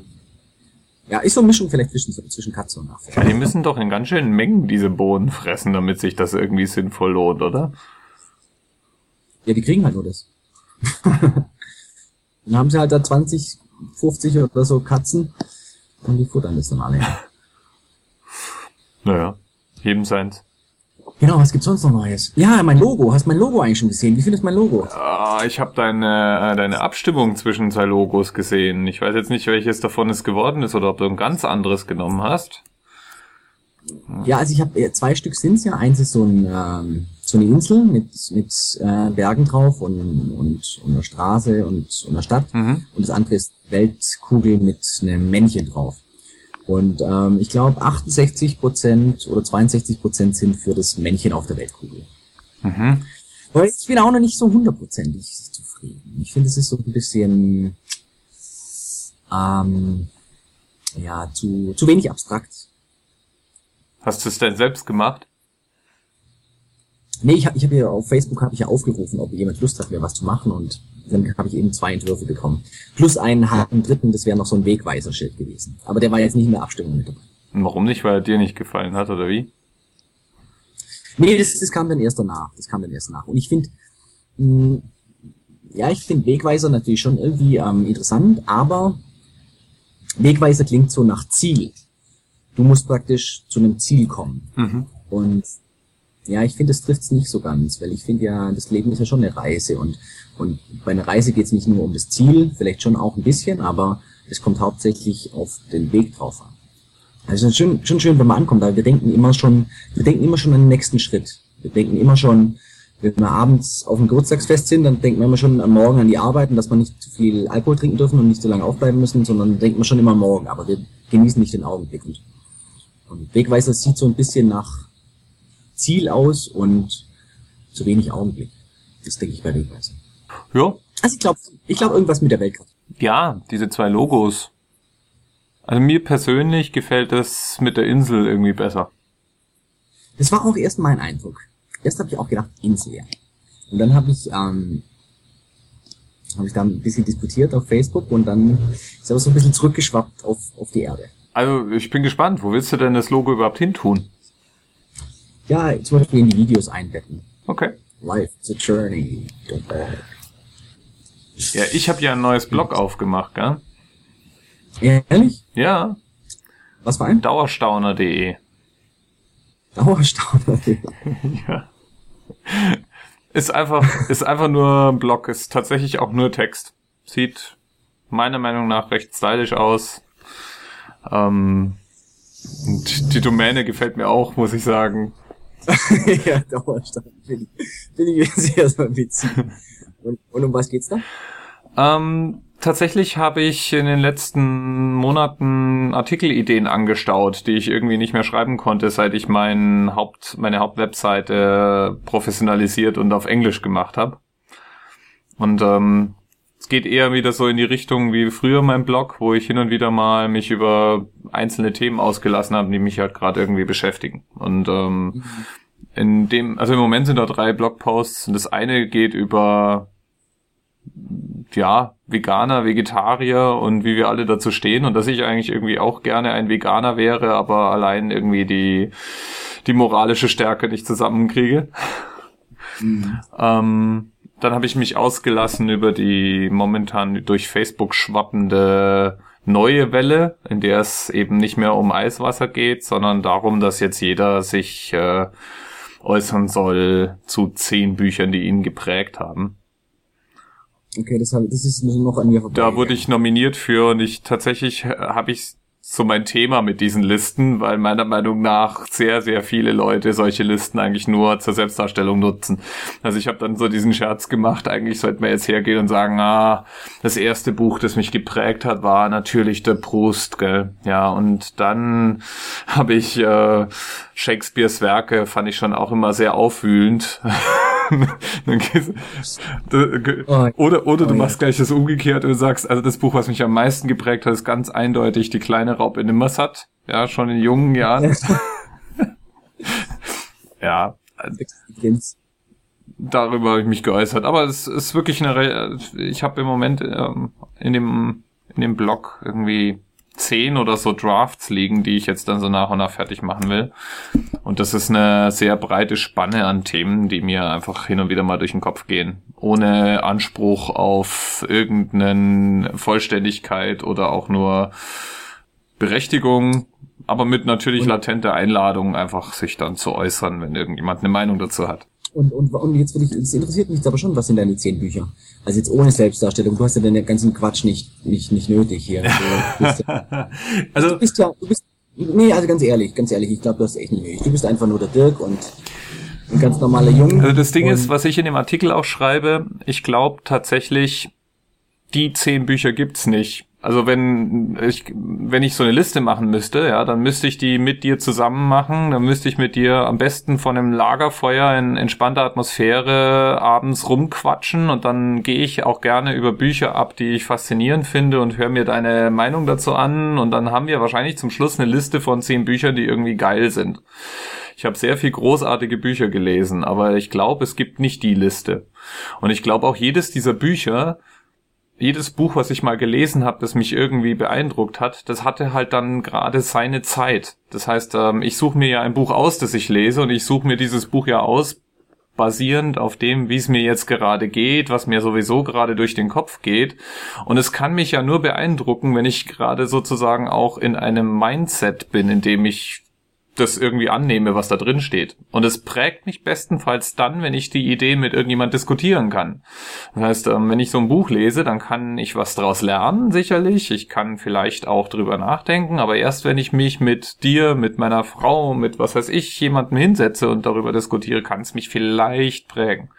Ja, ist so eine Mischung vielleicht zwischen, zwischen Katze und Affe. Ja, die müssen doch in ganz schönen Mengen diese Bohnen fressen, damit sich das irgendwie sinnvoll lohnt, oder? Ja, die kriegen halt nur das. dann haben sie halt da 20, 50 oder so Katzen und die futtern das dann alle. Naja, jedem seins. Genau, was gibt's sonst noch Neues? Ja, mein Logo. Hast mein Logo eigentlich schon gesehen? Wie findest du mein Logo? Ah, ich habe deine, äh, deine Abstimmung zwischen zwei Logos gesehen. Ich weiß jetzt nicht, welches davon es geworden ist oder ob du ein ganz anderes genommen hast. Ja, also ich habe äh, zwei Stück sind's ja. Eins ist so, ein, ähm, so eine Insel mit, mit äh, Bergen drauf und, und, und einer Straße und, und einer Stadt. Mhm. Und das andere ist Weltkugel mit einem Männchen drauf. Und ähm, ich glaube, 68 Prozent oder 62 Prozent sind für das Männchen auf der Weltkugel. Mhm. Aber ich bin auch noch nicht so hundertprozentig zufrieden. Ich finde, es ist so ein bisschen ähm, ja zu, zu wenig abstrakt. Hast du es denn selbst gemacht? Nee, ich habe ich hab hier auf Facebook habe ich ja aufgerufen, ob jemand Lust hat, mir was zu machen und dann habe ich eben zwei Entwürfe bekommen. Plus einen harten dritten, das wäre noch so ein Wegweiserschild gewesen. Aber der war jetzt nicht in der Abstimmung mit dabei. Und warum nicht? Weil er dir nicht gefallen hat, oder wie? Nee, das, das kam dann erst danach. Das kam dann erst nach. Und ich finde, hm, ja, ich finde Wegweiser natürlich schon irgendwie ähm, interessant, aber Wegweiser klingt so nach Ziel. Du musst praktisch zu einem Ziel kommen. Mhm. Und ja, ich finde, das trifft's nicht so ganz, weil ich finde ja, das Leben ist ja schon eine Reise und, und bei einer Reise geht's nicht nur um das Ziel, vielleicht schon auch ein bisschen, aber es kommt hauptsächlich auf den Weg drauf an. Also schon, schon schön, wenn man ankommt, aber wir denken immer schon, wir denken immer schon an den nächsten Schritt. Wir denken immer schon, wenn wir abends auf dem Geburtstagsfest sind, dann denken wir immer schon am Morgen an die Arbeit und dass wir nicht zu viel Alkohol trinken dürfen und nicht so lange aufbleiben müssen, sondern denken wir schon immer morgen, aber wir genießen nicht den Augenblick. Und, und Wegweiser sieht so ein bisschen nach, Ziel aus und zu wenig Augenblick. Das denke ich bei Wegweiser. Ja. Also ich glaube, ich glaube irgendwas mit der Weltkarte. Ja, diese zwei Logos. Also mir persönlich gefällt das mit der Insel irgendwie besser. Das war auch erst mein Eindruck. Erst habe ich auch gedacht, Insel, ja. Und dann habe ich, ähm, habe ich da ein bisschen diskutiert auf Facebook und dann ist aber so ein bisschen zurückgeschwappt auf, auf die Erde. Also ich bin gespannt, wo willst du denn das Logo überhaupt hin tun? Ja, zum Beispiel in die Videos einbetten. Okay. Life's a journey. Ja, ich habe ja ein neues Blog aufgemacht, gell? Ehrlich? Ja. Was war ein? Dauerstauner.de. Dauerstauner.de. ja. Ist einfach, ist einfach nur ein Blog, ist tatsächlich auch nur Text. Sieht meiner Meinung nach recht stylisch aus. Ähm, und die Domäne gefällt mir auch, muss ich sagen. ja, Dauerstand. Bin ich, bin ich sehr, sehr witzig. Und, und um was geht's da? Ähm, tatsächlich habe ich in den letzten Monaten Artikelideen angestaut, die ich irgendwie nicht mehr schreiben konnte, seit ich mein Haupt, meine Hauptwebseite professionalisiert und auf Englisch gemacht habe. Und ähm, es geht eher wieder so in die Richtung wie früher mein Blog, wo ich hin und wieder mal mich über einzelne Themen ausgelassen habe, die mich halt gerade irgendwie beschäftigen. Und ähm, mhm. in dem, also im Moment sind da drei Blogposts und das eine geht über ja, Veganer, Vegetarier und wie wir alle dazu stehen und dass ich eigentlich irgendwie auch gerne ein Veganer wäre, aber allein irgendwie die, die moralische Stärke nicht zusammenkriege. Mhm. ähm, dann habe ich mich ausgelassen über die momentan durch Facebook schwappende neue Welle, in der es eben nicht mehr um Eiswasser geht, sondern darum, dass jetzt jeder sich äh, äußern soll zu zehn Büchern, die ihn geprägt haben. Okay, das, hab, das ist noch an mir vorbei. Da wurde ich nominiert für und ich tatsächlich habe ich so mein Thema mit diesen Listen, weil meiner Meinung nach sehr, sehr viele Leute solche Listen eigentlich nur zur Selbstdarstellung nutzen. Also ich habe dann so diesen Scherz gemacht, eigentlich sollte man jetzt hergehen und sagen, ah, das erste Buch, das mich geprägt hat, war natürlich der Proust, gell? Ja, und dann habe ich äh, Shakespeares Werke, fand ich schon auch immer sehr aufwühlend. Oh, oder oder du oh, machst gleich das umgekehrt und sagst, also das Buch, was mich am meisten geprägt hat, ist ganz eindeutig die kleine Raupe Nimmersatt. Ja, schon in jungen Jahren. ja. Darüber habe ich mich geäußert. Aber es ist wirklich eine, Re ich habe im Moment ähm, in dem in dem Blog irgendwie zehn oder so Drafts liegen, die ich jetzt dann so nach und nach fertig machen will. Und das ist eine sehr breite Spanne an Themen, die mir einfach hin und wieder mal durch den Kopf gehen. Ohne Anspruch auf irgendeine Vollständigkeit oder auch nur Berechtigung, aber mit natürlich latenter Einladung, einfach sich dann zu äußern, wenn irgendjemand eine Meinung dazu hat. Und, und, und jetzt will ich, es interessiert mich aber schon, was sind deine zehn Bücher? Also jetzt ohne Selbstdarstellung, du hast ja den ganzen Quatsch nicht, nicht, nicht nötig hier. Also, ja, also du bist ja, du bist, nee, also ganz ehrlich, ganz ehrlich, ich glaube, du hast echt nicht nötig. Du bist einfach nur der Dirk und ein ganz normaler Junge. Also das Ding ist, was ich in dem Artikel auch schreibe, ich glaube tatsächlich, die zehn Bücher gibt's nicht. Also wenn ich, wenn ich so eine Liste machen müsste, ja, dann müsste ich die mit dir zusammen machen. Dann müsste ich mit dir am besten von einem Lagerfeuer in entspannter Atmosphäre abends rumquatschen und dann gehe ich auch gerne über Bücher ab, die ich faszinierend finde und höre mir deine Meinung dazu an und dann haben wir wahrscheinlich zum Schluss eine Liste von zehn Büchern, die irgendwie geil sind. Ich habe sehr viel großartige Bücher gelesen, aber ich glaube, es gibt nicht die Liste. Und ich glaube auch jedes dieser Bücher jedes Buch, was ich mal gelesen habe, das mich irgendwie beeindruckt hat, das hatte halt dann gerade seine Zeit. Das heißt, ähm, ich suche mir ja ein Buch aus, das ich lese, und ich suche mir dieses Buch ja aus, basierend auf dem, wie es mir jetzt gerade geht, was mir sowieso gerade durch den Kopf geht. Und es kann mich ja nur beeindrucken, wenn ich gerade sozusagen auch in einem Mindset bin, in dem ich das irgendwie annehme, was da drin steht. Und es prägt mich bestenfalls dann, wenn ich die Idee mit irgendjemand diskutieren kann. Das heißt, ähm, wenn ich so ein Buch lese, dann kann ich was daraus lernen, sicherlich. Ich kann vielleicht auch drüber nachdenken, aber erst wenn ich mich mit dir, mit meiner Frau, mit was weiß ich, jemandem hinsetze und darüber diskutiere, kann es mich vielleicht prägen.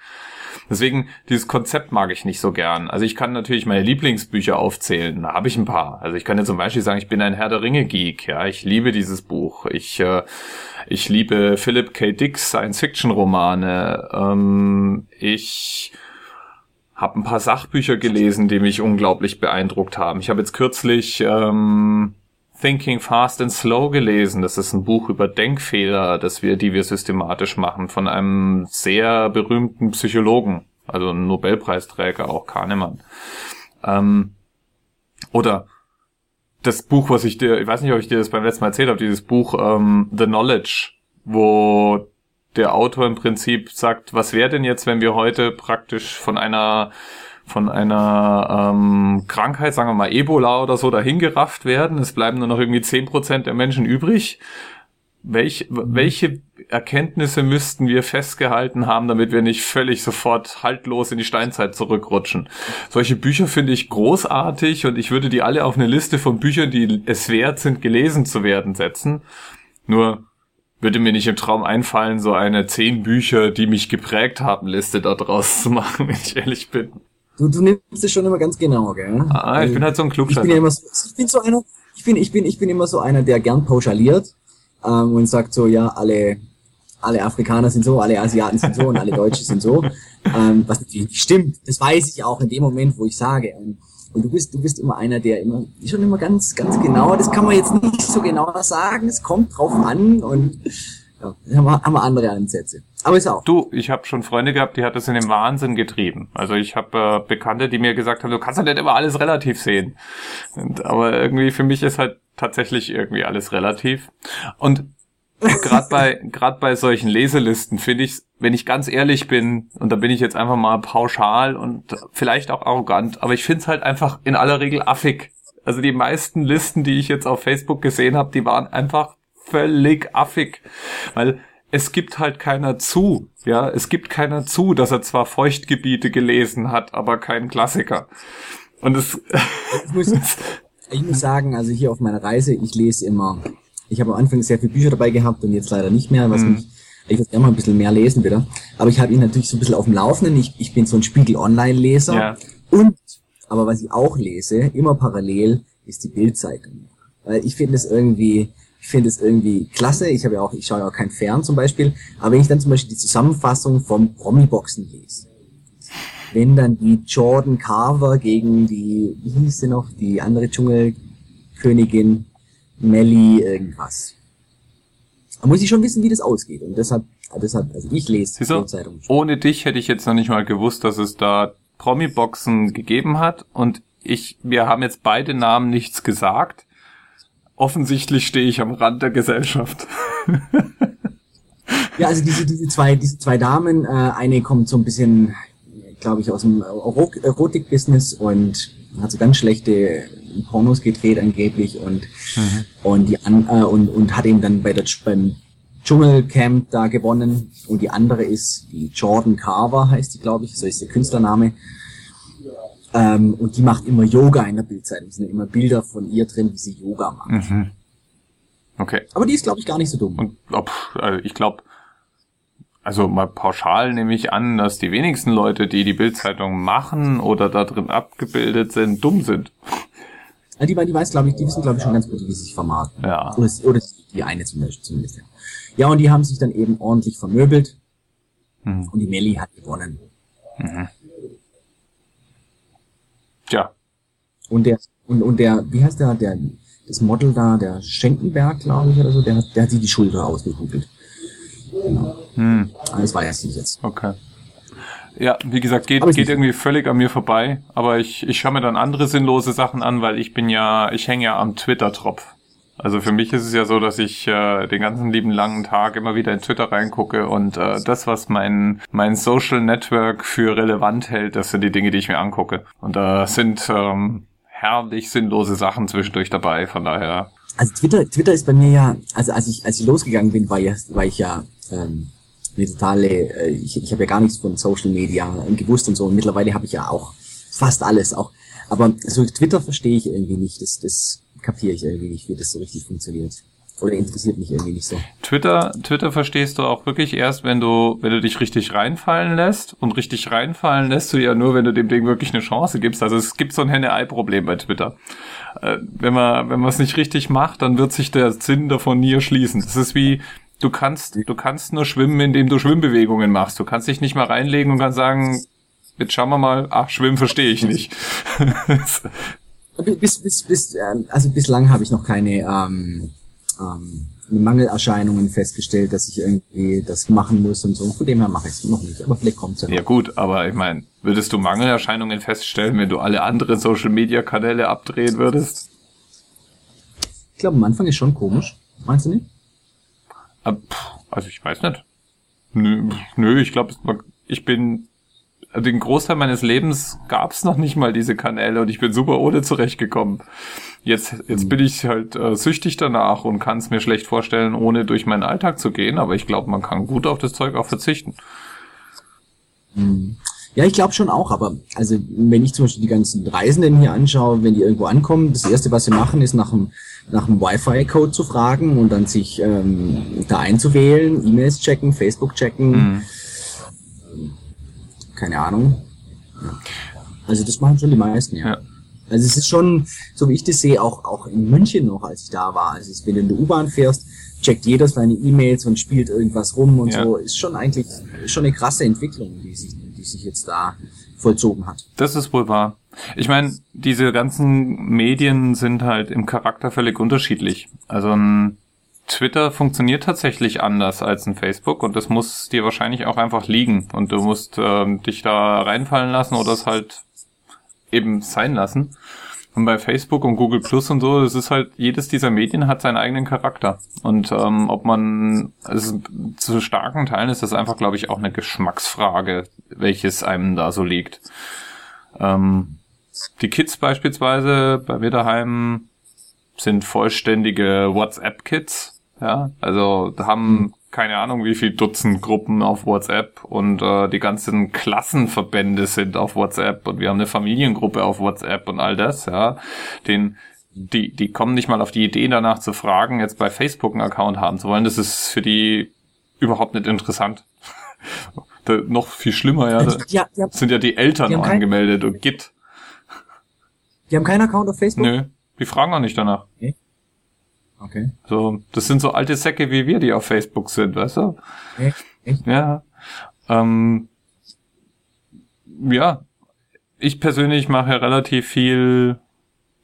Deswegen, dieses Konzept mag ich nicht so gern. Also ich kann natürlich meine Lieblingsbücher aufzählen, da habe ich ein paar. Also ich kann ja zum Beispiel sagen, ich bin ein Herr der Ringe-Geek, ja, ich liebe dieses Buch. Ich, äh, ich liebe Philip K. Dicks Science-Fiction-Romane. Ähm, ich habe ein paar Sachbücher gelesen, die mich unglaublich beeindruckt haben. Ich habe jetzt kürzlich ähm, Thinking Fast and Slow gelesen. Das ist ein Buch über Denkfehler, das wir, die wir systematisch machen, von einem sehr berühmten Psychologen, also Nobelpreisträger, auch Kahnemann. Ähm, oder das Buch, was ich dir, ich weiß nicht, ob ich dir das beim letzten Mal erzählt habe, dieses Buch ähm, The Knowledge, wo der Autor im Prinzip sagt, was wäre denn jetzt, wenn wir heute praktisch von einer von einer ähm, Krankheit, sagen wir mal Ebola oder so, dahingerafft werden. Es bleiben nur noch irgendwie zehn Prozent der Menschen übrig. Welch, welche Erkenntnisse müssten wir festgehalten haben, damit wir nicht völlig sofort haltlos in die Steinzeit zurückrutschen? Solche Bücher finde ich großartig und ich würde die alle auf eine Liste von Büchern, die es wert sind, gelesen zu werden, setzen. Nur würde mir nicht im Traum einfallen, so eine zehn Bücher, die mich geprägt haben, Liste da draus zu machen, wenn ich ehrlich bin. Du, du nimmst es schon immer ganz genau, gell? Ah, ich bin halt so ein Klugscheißer. Ich bin, ja immer so, ich bin so einer, ich bin, ich bin, ich bin immer so einer, der gern pauschaliert ähm, und sagt so, ja, alle, alle Afrikaner sind so, alle Asiaten sind so und alle Deutsche sind so. Ähm, was natürlich nicht stimmt. Das weiß ich auch in dem Moment, wo ich sage. Ähm, und du bist, du bist immer einer, der immer, schon immer ganz, ganz genau, das kann man jetzt nicht so genau sagen, es kommt drauf an und ja, haben wir, haben wir andere Ansätze. Aber ist auch. Du, ich habe schon Freunde gehabt, die hat das in den Wahnsinn getrieben. Also ich habe äh, Bekannte, die mir gesagt haben, du kannst ja nicht immer alles relativ sehen. Und, aber irgendwie für mich ist halt tatsächlich irgendwie alles relativ. Und gerade bei gerade bei solchen Leselisten finde ich, wenn ich ganz ehrlich bin, und da bin ich jetzt einfach mal pauschal und vielleicht auch arrogant, aber ich finde es halt einfach in aller Regel affig. Also die meisten Listen, die ich jetzt auf Facebook gesehen habe, die waren einfach völlig affig, weil es gibt halt keiner zu. Ja, es gibt keiner zu, dass er zwar Feuchtgebiete gelesen hat, aber kein Klassiker. Und es, Ich muss sagen, also hier auf meiner Reise, ich lese immer, ich habe am Anfang sehr viele Bücher dabei gehabt und jetzt leider nicht mehr, was Mhm. mich, ich würde gerne mal ein bisschen mehr lesen wieder. Aber ich habe ihn natürlich so ein bisschen auf dem Laufenden. Ich, ich bin so ein Spiegel-Online-Leser. Ja. Und, aber was ich auch lese, immer parallel, ist die Bildzeitung. Weil ich finde es irgendwie, ich finde es irgendwie klasse. Ich habe ja auch, ich schaue ja auch kein Fern zum Beispiel. Aber wenn ich dann zum Beispiel die Zusammenfassung vom Promi-Boxen lese, wenn dann die Jordan Carver gegen die, wie hieß sie noch, die andere Dschungelkönigin, Melly irgendwas. Da muss ich schon wissen, wie das ausgeht. Und deshalb, deshalb, also ich lese Siehst du, Bildzeitung. ohne dich hätte ich jetzt noch nicht mal gewusst, dass es da Promi-Boxen gegeben hat und ich, wir haben jetzt beide Namen nichts gesagt. Offensichtlich stehe ich am Rand der Gesellschaft. Ja, also diese, diese zwei, diese zwei Damen, äh, eine kommt so ein bisschen, glaube ich, aus dem Ero- Erotik-Business und hat so ganz schlechte Pornos gedreht angeblich und und die an, äh, und und hat eben dann bei der beim Dschungelcamp da gewonnen und die andere ist die Jordan Carver heißt die, glaube ich, so ist der Künstlername. Ähm, und die macht immer Yoga in der Bildzeitung. Es sind immer Bilder von ihr drin, wie sie Yoga macht. Mhm. Okay. Aber die ist, glaube ich, gar nicht so dumm. Und ob, äh, ich glaube, also mal pauschal nehme ich an, dass die wenigsten Leute, die die Bildzeitung machen oder da drin abgebildet sind, dumm sind. Ja, die, die weiß, glaube ich, die wissen, glaube ich, schon ganz gut, wie sie sich vermarkten. Ja. Oder, oder die eine zum Beispiel zumindest. Ja. ja, und die haben sich dann eben ordentlich vermöbelt Mhm. und die Melli hat gewonnen. Tja, Und der, und, und der, wie heißt der, der, das Model da, der Schenkenberg, glaube ich, oder so, der, hat- der hat sich die Schulter ausgekugelt. Genau. hm, Das war erst nicht jetzt. okay. Ja, wie gesagt, geht, geht irgendwie völlig an mir vorbei. Aber ich, ich schaue mir dann andere sinnlose Sachen an, weil ich bin ja, ich hänge ja am Twitter-Tropf. Also für mich ist es ja so, dass ich äh, den ganzen lieben langen Tag immer wieder in Twitter reingucke und äh, das, was mein mein Social Network für relevant hält, das sind die Dinge, die ich mir angucke. Und da sind ähm, herrlich sinnlose Sachen zwischendurch dabei. Von daher, Also Twitter, Twitter ist bei mir ja, also als ich, als ich losgegangen bin, war, ja, war ich ja ähm, eine totale, äh, ich, ich habe ja gar nichts von Social Media gewusst und so. Und mittlerweile habe ich ja auch fast alles auch. Aber so Twitter verstehe ich irgendwie nicht. Das, das kapiere ich irgendwie nicht, wie das so richtig funktioniert. Oder interessiert mich irgendwie nicht so. Twitter, Twitter verstehst du auch wirklich erst, wenn du, wenn du dich richtig reinfallen lässt. Und richtig reinfallen lässt du ja nur, wenn du dem Ding wirklich eine Chance gibst. Also es gibt so ein Henne-Ei-Problem bei Twitter. Äh, wenn man, wenn man es nicht richtig macht, dann wird sich der Sinn davon nie erschließen. Das ist wie, du kannst, du kannst nur schwimmen, indem du Schwimmbewegungen machst. Du kannst dich nicht mal reinlegen und kannst sagen, jetzt schauen wir mal, ach, schwimmen verstehe ich nicht. Bis, bis, bis, ähm, also bislang habe ich noch keine ähm, ähm, Mangelerscheinungen festgestellt, dass ich irgendwie das machen muss und so. Von dem her mache ich es noch nicht. Aber vielleicht kommt es ja noch. Ja gut, aber ich meine, würdest du Mangelerscheinungen feststellen, wenn du alle anderen Social-Media-Kanäle abdrehen würdest? Ich glaube, am Anfang ist schon komisch. Meinst du nicht? Ah, Also ich weiß nicht. Nö, nö ich glaube, ich bin den Großteil meines Lebens gab's noch nicht mal diese Kanäle und ich bin super ohne zurechtgekommen. Jetzt, jetzt bin ich halt äh, süchtig danach und kann es mir schlecht vorstellen, ohne durch meinen Alltag zu gehen, aber ich glaube, man kann gut auf das Zeug auch verzichten. Ja, ich glaube schon auch, aber also wenn ich zum Beispiel die ganzen Reisenden hier anschaue, wenn die irgendwo ankommen, das erste, was sie machen, ist nach dem, nach dem Wi-Fi-Code zu fragen und dann sich ähm, da einzuwählen, E-Mails checken, Facebook checken, Mhm. Keine Ahnung. Ja. Also das machen schon die meisten, ja. Ja. Also es ist schon, so wie ich das sehe, auch, auch in München noch, als ich da war. Also wenn du in der U-Bahn fährst, checkt jeder seine E-Mails und spielt irgendwas rum und Ja. so. Ist schon eigentlich schon eine krasse Entwicklung, die sich, die sich jetzt da vollzogen hat. Das ist wohl wahr. Ich meine, diese ganzen Medien sind halt im Charakter völlig unterschiedlich. Also ein Twitter funktioniert tatsächlich anders als ein Facebook und das muss dir wahrscheinlich auch einfach liegen und du musst ähm, dich da reinfallen lassen oder es halt eben sein lassen. Und bei Facebook und Google Plus und so, es ist halt, jedes dieser Medien hat seinen eigenen Charakter. Und ähm, ob man, also zu starken Teilen ist das einfach, glaube ich, auch eine Geschmacksfrage, welches einem da so liegt. Ähm, die Kids beispielsweise bei mir daheim sind vollständige WhatsApp-Kids. Ja, also haben keine Ahnung, wie viel Dutzend Gruppen auf WhatsApp und äh, die ganzen Klassenverbände sind auf WhatsApp und wir haben eine Familiengruppe auf WhatsApp und all das, ja. Den die, die kommen nicht mal auf die Idee danach zu fragen, jetzt bei Facebook einen Account haben zu wollen. Das ist für die überhaupt nicht interessant. da, noch viel schlimmer, ja. Da Ja, die haben, sind ja die Eltern Die angemeldet und Git. die haben keinen Account auf Facebook? Nö, die fragen auch nicht danach. Okay. So, das sind so alte Säcke wie wir, die auf Facebook sind, weißt du? Echt? Echt? Ja. Ähm, ja. Ich persönlich mache relativ viel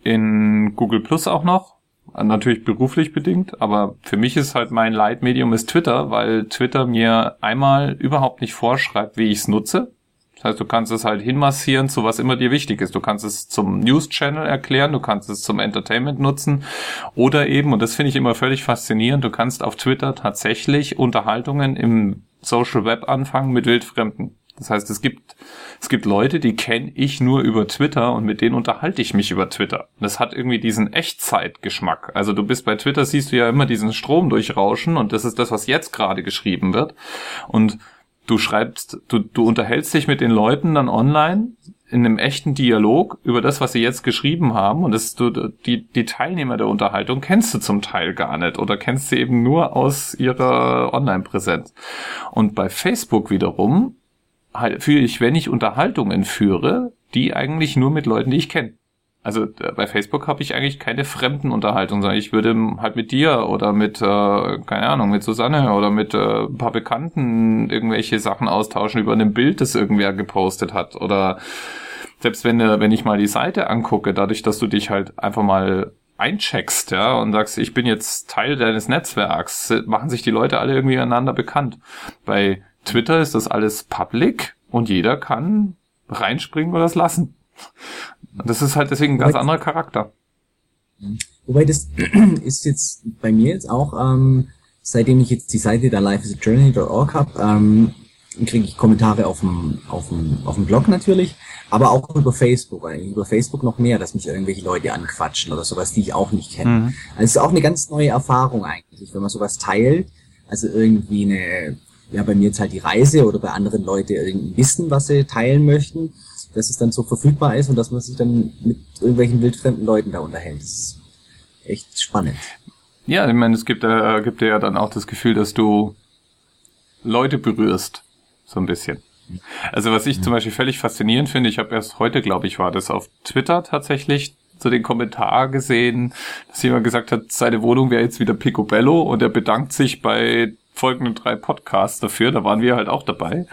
in Google Plus auch noch. Natürlich beruflich bedingt, aber für mich ist halt mein Leitmedium ist Twitter, weil Twitter mir einmal überhaupt nicht vorschreibt, wie ich es nutze. Das heißt, du kannst es halt hinmassieren zu was immer dir wichtig ist. Du kannst es zum News-Channel erklären, du kannst es zum Entertainment nutzen oder eben, und das finde ich immer völlig faszinierend, du kannst auf Twitter tatsächlich Unterhaltungen im Social Web anfangen mit Wildfremden. Das heißt, es gibt, es gibt Leute, die kenne ich nur über Twitter und mit denen unterhalte ich mich über Twitter. Das hat irgendwie diesen Echtzeitgeschmack. Also du bist bei Twitter, siehst du ja immer diesen Strom durchrauschen und das ist das, was jetzt gerade geschrieben wird. Und du schreibst, du, du unterhältst dich mit den Leuten dann online in einem echten Dialog über das, was sie jetzt geschrieben haben und das, du, die, die Teilnehmer der Unterhaltung kennst du zum Teil gar nicht oder kennst sie eben nur aus ihrer Online-Präsenz. Und bei Facebook wiederum halt, führe ich, wenn ich Unterhaltungen führe, die eigentlich nur mit Leuten, die ich kenne. Also äh, bei Facebook habe ich eigentlich keine fremden Unterhaltungen, sondern ich würde halt mit dir oder mit, äh, keine Ahnung, mit Susanne oder mit äh, ein paar Bekannten irgendwelche Sachen austauschen über ein Bild, das irgendwer gepostet hat. Oder selbst wenn, äh, wenn ich mal die Seite angucke, dadurch, dass du dich halt einfach mal eincheckst, ja, und sagst, ich bin jetzt Teil deines Netzwerks, äh, machen sich die Leute alle irgendwie einander bekannt. Bei Twitter ist das alles public und jeder kann reinspringen oder es lassen. Das ist halt deswegen ein ganz anderer Charakter. Wobei das ist jetzt bei mir jetzt auch, ähm, seitdem ich jetzt die Seite der lifeisajourney.org habe, ähm, kriege ich Kommentare auf dem, auf, dem, auf dem Blog natürlich, aber auch über Facebook, eigentlich über Facebook noch mehr, dass mich irgendwelche Leute anquatschen oder sowas, die ich auch nicht kenne. Mhm. Also es ist auch eine ganz neue Erfahrung eigentlich, wenn man sowas teilt, also irgendwie eine, ja bei mir jetzt halt die Reise oder bei anderen Leute irgendein Wissen, was sie teilen möchten, dass es dann so verfügbar ist und dass man sich dann mit irgendwelchen wildfremden Leuten da unterhält. Das ist echt spannend. Ja, ich meine, es gibt, äh, gibt dir ja dann auch das Gefühl, dass du Leute berührst. So ein bisschen. Also was ich zum Beispiel völlig faszinierend finde, ich habe erst heute, glaube ich, war das auf Twitter tatsächlich so den Kommentar gesehen, dass jemand gesagt hat, seine Wohnung wäre jetzt wieder Picobello und er bedankt sich bei folgenden drei Podcasts dafür. Da waren wir halt auch dabei.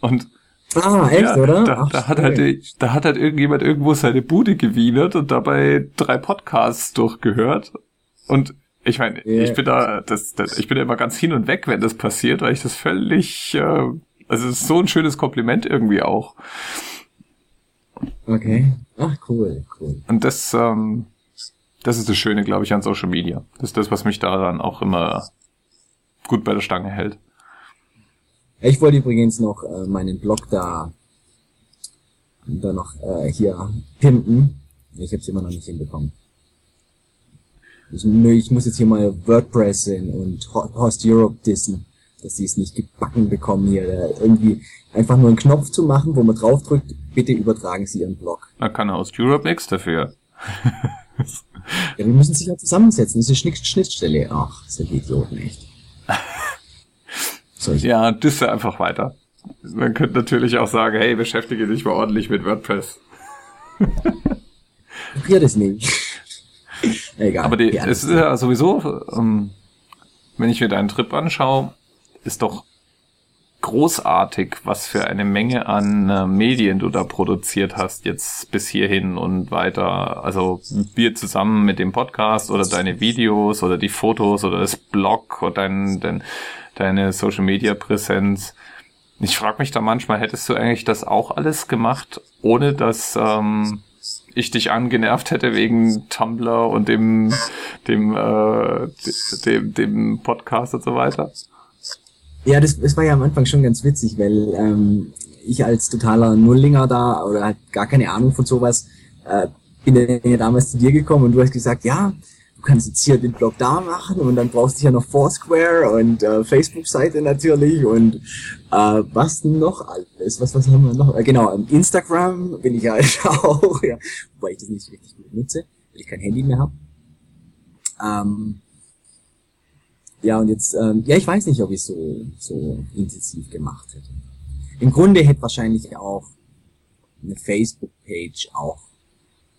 Und Ah, echt, ja, oder? Da, Ach, da, hat halt, da hat halt irgendjemand irgendwo seine Bude gewienert und dabei drei Podcasts durchgehört. Und ich meine, Ja. ich bin da, das, das, ich bin da immer ganz hin und weg, wenn das passiert, weil ich das völlig, äh, also es ist so ein schönes Kompliment irgendwie auch. Okay. Ach, cool, cool. Und das, ähm, das ist das Schöne, glaube ich, an Social Media. Das ist das, was mich da dann auch immer gut bei der Stange hält. Ich wollte übrigens noch äh, meinen Blog da, da noch äh, hier pimpen. Ich habe es immer noch nicht hinbekommen. Ich, nö, ich muss jetzt hier mal WordPress und Ho- Host Europe dissen, dass die es nicht gebacken bekommen hier. Da irgendwie einfach nur einen Knopf zu machen, wo man draufdrückt, bitte übertragen Sie Ihren Blog. Da kann aus Europe nichts dafür. Ja, wir müssen sich ja zusammensetzen, diese Schnitt Schnittstelle. Ach, sind die Idioten echt. Ich, Ja, disse einfach weiter. Man könnte natürlich auch sagen, hey, beschäftige dich mal ordentlich mit WordPress. probier das nicht. Egal. Aber die, es ist ja sowieso, ähm, wenn ich mir deinen Trip anschaue, ist doch großartig, was für eine Menge an äh, Medien du da produziert hast, jetzt bis hierhin und weiter. Also wir zusammen mit dem Podcast oder deine Videos oder die Fotos oder das Blog oder dein, dein, deine Social Media Präsenz. Ich frage mich da manchmal, hättest du eigentlich das auch alles gemacht, ohne dass ähm, ich dich angenervt hätte wegen Tumblr und dem, dem, äh, dem, dem Podcast und so weiter? Ja, das, das war ja am Anfang schon ganz witzig, weil ähm, ich als totaler Nullinger da oder halt gar keine Ahnung von sowas äh, bin ja damals zu dir gekommen und du hast gesagt, ja, du kannst jetzt hier den Blog da machen und dann brauchst du ja noch Foursquare und äh, Facebook-Seite natürlich und äh, was noch alles? Was, was haben wir noch? Äh, genau, ähm, Instagram bin ich halt auch, ja, wobei ich das nicht richtig gut nutze. weil ich kein Handy mehr habe. Ähm, ja, und jetzt, ähm, ja, ich weiß nicht, ob ich so, so intensiv gemacht hätte. Im Grunde hätte wahrscheinlich auch eine Facebook-Page auch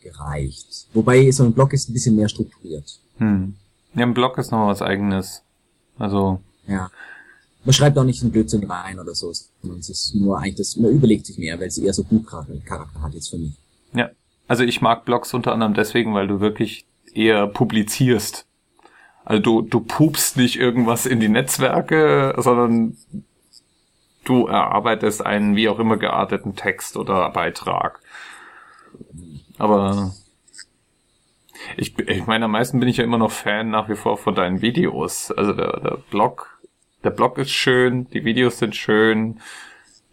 gereicht. Wobei so ein Blog ist ein bisschen mehr strukturiert. Hm. Ja, ein Blog ist noch was eigenes. Also. Ja. Man schreibt auch nicht einen Blödsinn rein oder so. sondern Es ist nur eigentlich das, man überlegt sich mehr, weil es eher so Buchcharakter hat jetzt für mich. Ja. Also ich mag Blogs unter anderem deswegen, weil du wirklich eher publizierst. Also du, du pupst nicht irgendwas in die Netzwerke, sondern du erarbeitest einen wie auch immer gearteten Text oder Beitrag. Aber ich, ich meine, am meisten bin ich ja immer noch Fan nach wie vor von deinen Videos. Also der, der Blog, der Blog ist schön, die Videos sind schön.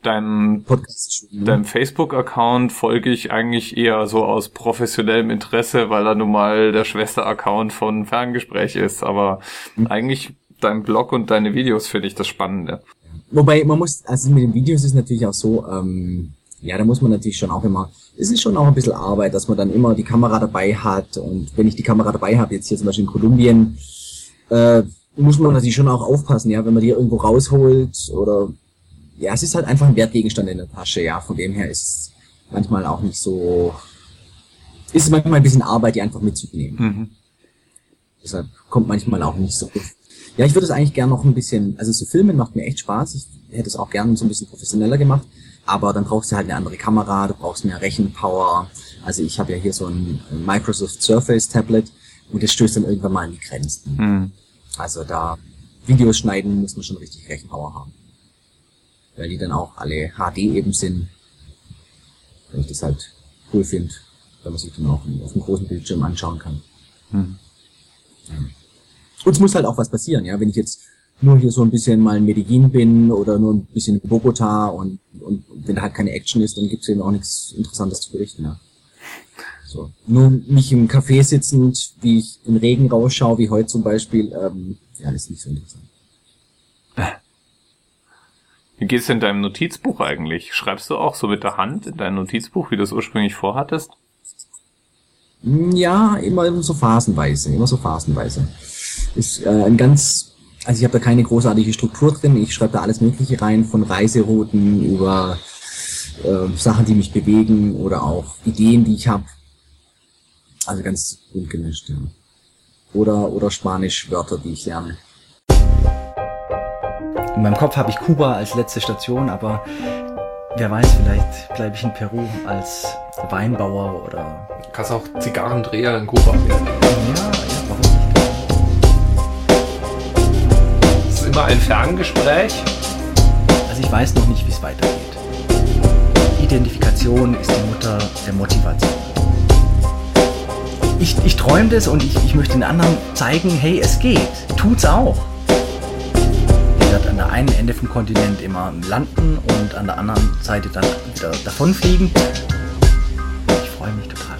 Deinem, ne? deinem Facebook-Account folge ich eigentlich eher so aus professionellem Interesse, weil er nun mal der Schwester-Account von Ferngespräch ist. Aber mhm. eigentlich dein Blog und deine Videos finde ich das Spannende. Wobei man muss, also mit den Videos ist natürlich auch so, ähm, ja, da muss man natürlich schon auch immer, es ist schon auch ein bisschen Arbeit, dass man dann immer die Kamera dabei hat. Und wenn ich die Kamera dabei habe, jetzt hier zum Beispiel in Kolumbien, äh, muss man natürlich schon auch aufpassen, ja, wenn man die irgendwo rausholt oder ja, es ist halt einfach ein Wertgegenstand in der Tasche, ja. Von dem her ist es manchmal auch nicht so, ist es manchmal ein bisschen Arbeit, die einfach mitzunehmen. Mhm. Deshalb kommt manchmal auch nicht so gut. Ja, ich würde es eigentlich gern noch ein bisschen, also so Filmen macht mir echt Spaß. Ich hätte es auch gern so ein bisschen professioneller gemacht. Aber dann brauchst du halt eine andere Kamera, du brauchst mehr Rechenpower. Also ich habe ja hier so ein Microsoft Surface Tablet und das stößt dann irgendwann mal an die Grenzen. Mhm. Also da Videos schneiden muss man schon richtig Rechenpower haben weil die dann auch alle HD eben sind. Weil ich das halt cool finde, weil man sich dann auch auf einem großen Bildschirm anschauen kann. Hm. Ja. Und es muss halt auch was passieren, ja. Wenn ich jetzt nur hier so ein bisschen mal in Medellin bin oder nur ein bisschen in Bogota und, und wenn da halt keine Action ist, dann gibt es eben auch nichts Interessantes zu berichten, ja. So. Nur mich im Café sitzend, wie ich im Regen rausschaue, wie heute zum Beispiel, ähm, ja, das ist nicht so interessant. Wie geht's in deinem Notizbuch eigentlich? Schreibst du auch so mit der Hand in dein Notizbuch, wie du es ursprünglich vorhattest? Ja, immer so phasenweise, immer so phasenweise. Ist äh, ein ganz, also ich habe da keine großartige Struktur drin. Ich schreibe da alles Mögliche rein, von Reiserouten über äh, Sachen, die mich bewegen oder auch Ideen, die ich habe. Also ganz bunt gemischt, ja. Oder, oder Spanisch-Wörter, die ich lerne. In meinem Kopf habe ich Kuba als letzte Station, aber wer weiß, vielleicht bleibe ich in Peru als Weinbauer oder. Du kannst auch Zigarrendreher in Kuba werden. Ja, immer ein Ferngespräch. Also ich weiß noch nicht, wie es weitergeht. Identifikation ist die Mutter der Motivation. Ich, ich träume das und ich, ich möchte den anderen zeigen, hey, es geht. Tut's auch wird an der einen Ende vom Kontinent immer landen und an der anderen Seite dann wieder davonfliegen. Ich freue mich total.